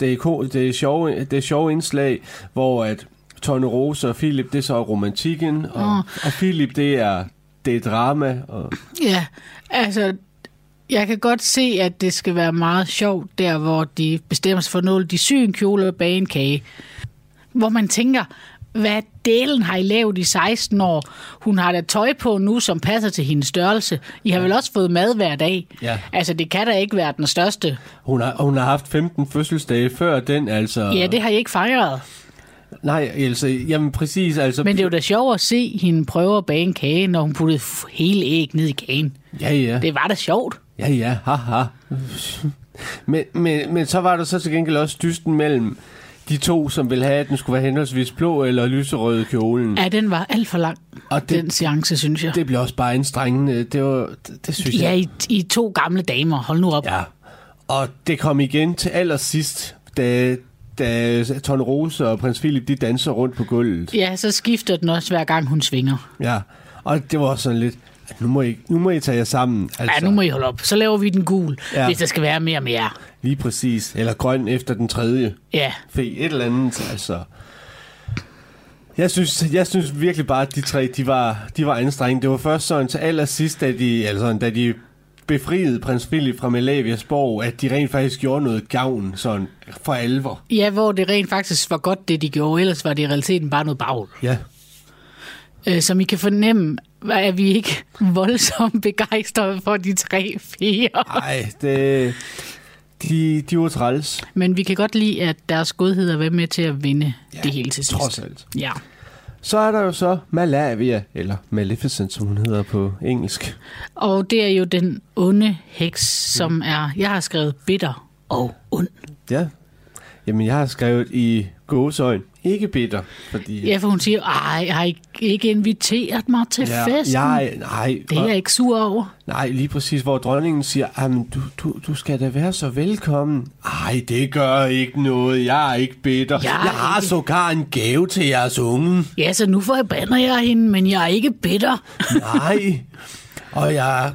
det er, det er, sjove, det er sjove indslag, hvor at Tone Rose og Philip, det er så romantikken, og, Åh. og Philip, det er, det er drama, og ja. Altså, jeg kan godt se, at det skal være meget sjovt, der hvor de bestemmer sig for noget. De syr en kjole og bager en kage. Hvor man tænker, hvad delen har I lavet i 16 år? Hun har da tøj på nu, som passer til hendes størrelse. I har vel også fået mad hver dag? Ja. Altså, det kan da ikke være den største. Hun har, hun har haft 15 fødselsdage før den, altså. Ja, det har I ikke fejret. Nej, altså, jamen præcis, altså. Men det er jo da sjovt at se hende prøve at bage en kage, når hun puttede hele æg ned i kagen. Ja, ja. Det var da sjovt. Ja, ja, haha. men, men, men så var der så til gengæld også dysten mellem de to, som ville have, at den skulle være henholdsvis blå eller lyserød kjolen. Ja, den var alt for lang, Og det- den seance, synes jeg. Det blev også bare anstrengende. Det, var, det, det synes Ja, jeg. I, I to gamle damer. Hold nu op. Ja. Og det kom igen til allersidst, da, da Tone Rose og prins Philip, de danser rundt på gulvet. Ja, så skifter den også hver gang, hun svinger. Ja. Og det var sådan lidt, nu må I, nu må I tage jer sammen. Altså, Ja, nu må I holde op. Så laver vi den gul, Ja. hvis der skal være mere og mere. Lige præcis. Eller grøn efter den tredje. Ja, Fe, et eller andet, altså. Jeg synes, jeg synes virkelig bare, at de tre, de var, de var anstrengende. Det var først sådan til allersidst, da de, altså, da de befriede prins Philip fra Malavias borg, at de rent faktisk gjorde noget gavn, sådan for alvor. ja hvor det rent faktisk var godt, det de gjorde. Ellers var det i realiteten bare noget bagl. Ja. Øh, som I kan fornemme, er vi ikke voldsomt begejstrede for de tre fire. Ej, det, de, de var træls, Men vi kan godt lide, at deres godhed er været med til at vinde ja, det hele til sidst. trods alt. Ja. Så er der jo så Malavia, eller Maleficent, som hun hedder på engelsk. Og det er jo den onde heks, som er, jeg har skrevet bitter og ond. Ja. Jamen, jeg har skrevet i gåsøjne, ikke bitter, fordi... Ja, for hun siger, ej, har I ikke inviteret mig til Ja, festen? jeg, nej, Det er jeg ikke sur over. nej, lige præcis, hvor dronningen siger, jamen, du, du, du skal da være så velkommen. Ej, det gør ikke noget, jeg er ikke bitter. Jeg jeg har ikke- sågar en gave til jeres unge. Ja, så nu forbander jeg hende, men jeg er ikke bitter. Nej, og jeg,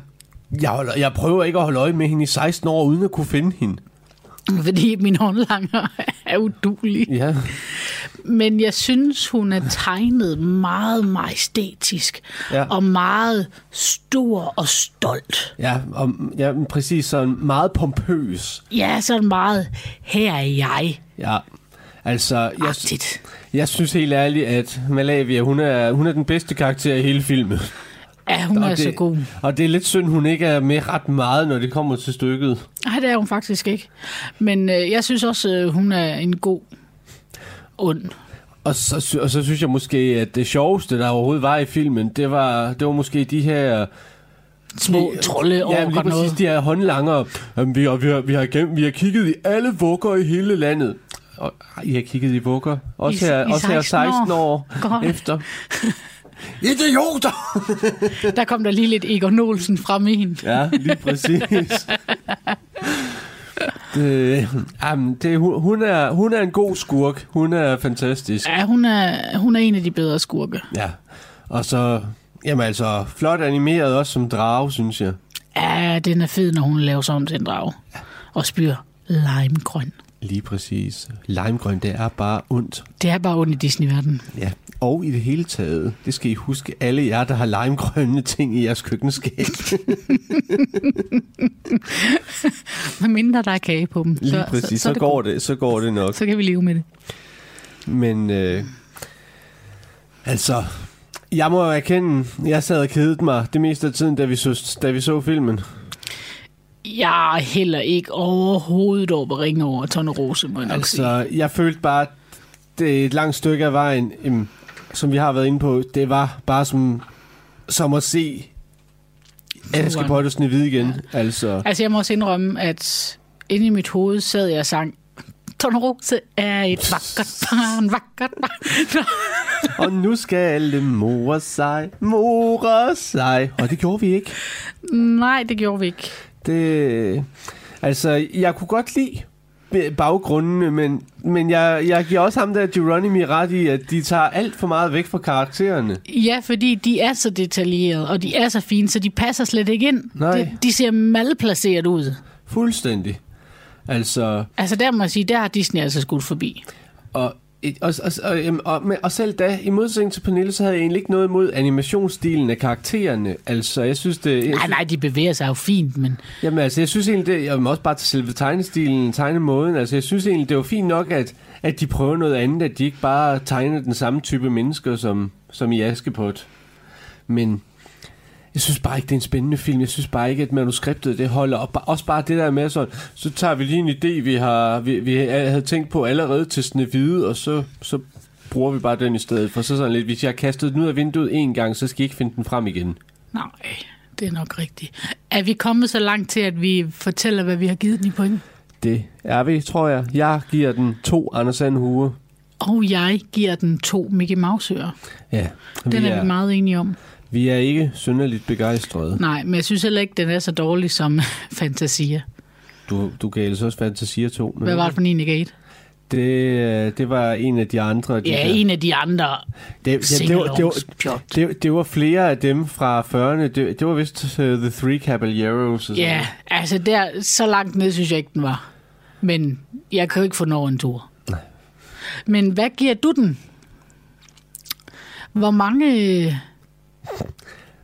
jeg, holder, jeg prøver ikke at holde øje med hende i 16 år, uden at kunne finde hende. Fordi min håndlanger er udulig. Ja, Men jeg synes, hun er tegnet meget majestætisk. Ja. Og meget stor og stolt. ja, og, ja præcis sådan meget pompøs. Ja, sådan meget, her er jeg. Ja, altså, jeg, Agtigt. jeg synes helt ærligt, at Malavia, hun er, hun er den bedste karakter i hele filmen. Ja, hun Og er det, så god. Og det er lidt synd, hun ikke er med ret meget, når det kommer til stykket. Nej, det er hun faktisk ikke. Men øh, jeg synes også, øh, hun er en god ond. Og så, og så synes jeg måske, at det sjoveste, der overhovedet var i filmen, det var, det var måske de her... Små trolde Ja, over lige præcis noget. de her håndlanger. Jamen, vi, har, vi, har, vi, har gennem, vi har kigget i alle vugger i hele landet. og, I har kigget i vugger. Også I- her, i også her 16 16 år, Godt. efter. Idioter! Der kom der lige lidt Egon Olsen frem i hende. Ja, lige præcis. det, jamen, det, hun, er, hun er en god skurk. Hun er fantastisk. Ja, hun er, hun er en af de bedre skurke. Ja. Og så, jamen altså, flot animeret også som drage, synes jeg. Ja, den er fed, når hun laver sig om til en drag. Og spyr limegrøn. Lige præcis. Limegrøn, det er bare ondt. Det er bare ondt i Disney-verdenen. Ja. Og i det hele taget, det skal I huske, alle jer, der har limegrønne ting i jeres køkkenskab. Med mindre der er kage på dem. Lige præcis, så, så, så, går godt. det, så går det nok. Så kan vi leve med det. Men øh, altså, jeg må erkende, jeg sad og kedede mig det meste af tiden, da vi så, da vi så filmen. Jeg er heller ikke overhovedet over ringe over Tone Rose, må jeg nok sige. Altså, jeg følte bare, at det er et langt stykke af vejen, som vi har været inde på, det var bare som, som at se Askepot og Snevide igen. Altså, Altså, jeg må også indrømme, at inde i mit hoved sad jeg og sang, Tone Rose er et vakkert barn, vakkert barn. og nu skal alle more sig, more sig. Og det gjorde vi ikke. Nej, det gjorde vi ikke. Det, altså, jeg kunne godt lide baggrundene, men, men jeg, jeg giver også ham der Geronimi ret i, at de tager alt for meget væk fra karaktererne. Ja, fordi de er så detaljerede, og de er så fine, så de passer slet ikke ind. Nej. De, de ser malplaceret ud. Fuldstændig. Altså, Altså, der må jeg sige, der har Disney altså skudt forbi. og, og, og, og, og, og, selv da, i modsætning til Pernille, så havde jeg egentlig ikke noget imod animationsstilen af karaktererne. Altså, jeg synes det... Jeg, Nej, nej, de bevæger sig jo fint, men Jamen altså, jeg synes egentlig, det, jeg må også bare til selve tegnestilen, tegnemåden, altså jeg synes egentlig, det var fint nok, at, at de prøver noget andet, at de ikke bare tegner den samme type mennesker, som, som i Askepot. Men jeg synes bare ikke, det er en spændende film. Jeg synes bare ikke, at manuskriptet det holder. Ba- også bare det der med sådan, så tager vi lige en idé, vi, har, vi, vi havde tænkt på allerede til Snevide, og så, så bruger vi bare den i stedet. For så sådan lidt, hvis jeg har kastet den ud af vinduet en gang, så skal I ikke finde den frem igen. nej, det er nok rigtigt. Er vi kommet så langt til, at vi fortæller, hvad vi har givet den i point? Det er vi, tror jeg. Jeg giver den to Anders Hue. Og jeg giver den to Mickey Mouse-ører. Ja, Den vi er vi meget enige om. Vi er ikke synderligt begejstrede. Nej, men jeg synes heller ikke, den er så dårlig som Fantasia. Du, du gav ellers også Fantasia 2. Hvad var det for en, jeg gav et? Det, øh, det var en af de andre. De Ja, der. en af de andre det, ja, det, var, det, var, det, det var flere af dem fra 40'erne. Det, det var vist uh, The Three Caballeros. og sådan Ja, altså der, så langt ned synes jeg ikke, den var. Men jeg kan jo ikke få den over en tur. Nej. Men hvad giver du den? Hvor mange...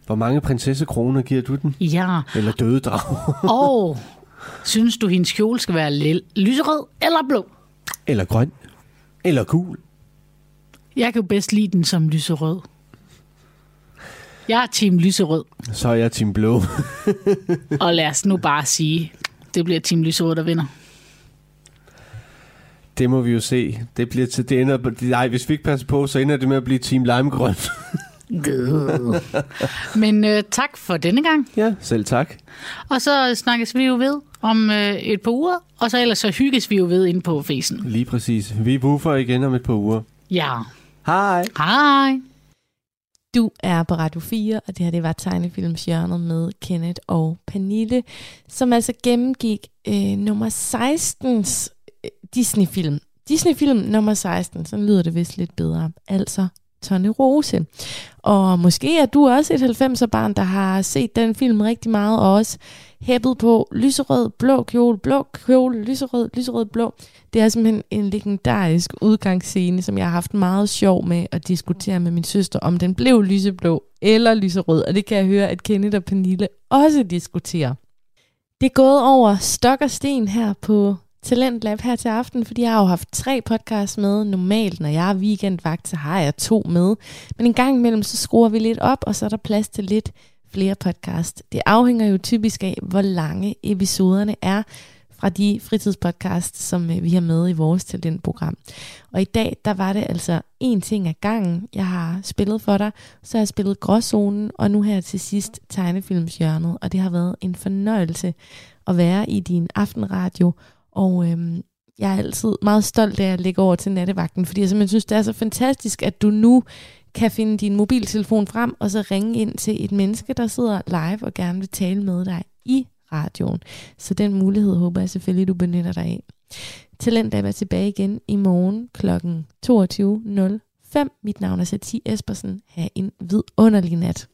Hvor mange prinsessekroner giver du den? Ja, Eller døde drag? og synes du, hendes kjole skal være lyserød eller blå? Eller grøn? Eller gul? Jeg kan jo bedst lide den som lyserød. Jeg er team lyserød, Så er jeg Team Blå. og lad os nu bare sige, det bliver team lyserød, der vinder. Det må vi jo se. Det bliver til det ender, nej, hvis vi ikke passer på, så ender det med at blive Team Limegrøn. Men øh, tak for denne gang. ja, selv tak. Og så snakkes vi jo ved om øh, et par uger, og så ellers så hygges vi jo ved inde på fesen. Lige præcis. Vi buffer igen om et par uger. Ja. Hej. Hej. Du er på Radio 4, og det her det var tegnefilmshjørnet med Kenneth og Pernille, som altså gennemgik øh, nummer 16's øh, Disney-film. Disney-film nummer 16, så lyder det vist lidt bedre. Altså Tonne Rose. Og måske er du også et 90'er-barn, der har set den film rigtig meget, og også hæppet på lyserød, blå kjole, blå kjole, lyserød, lyserød, blå. Det er simpelthen en legendarisk udgangsscene, som jeg har haft meget sjov med at diskutere med min søster, om den blev lyseblå eller lyserød. Og det kan jeg høre, at Kenneth og Pernille også diskuterer. Det er gået over stok og sten her på Talentlab her til aften, fordi jeg har jo haft tre podcasts med. Normalt, når jeg er weekendvagt, så har jeg to med. Men en gang imellem, så skruer vi lidt op, og så er der plads til lidt flere podcast. Det afhænger jo typisk af, hvor lange episoderne er fra de fritidspodcasts, som øh, vi har med i vores talentprogram. Og i dag, der var det altså en ting ad gangen, jeg har spillet for dig. Så har jeg spillet Gråzonen, og nu her til sidst tegnefilmshjørnet. Og det har været en fornøjelse at være i din aftenradio. Og øhm, jeg er altid meget stolt af at lægge over til nattevagten, fordi jeg simpelthen synes, det er så fantastisk, at du nu kan finde din mobiltelefon frem, og så ringe ind til et menneske, der sidder live og gerne vil tale med dig i radioen. Så den mulighed håber jeg selvfølgelig, du benytter dig af. Talentlab er tilbage igen i morgen kl. 22.05. Mit navn er Satie Espersen. Ha' en vidunderlig nat.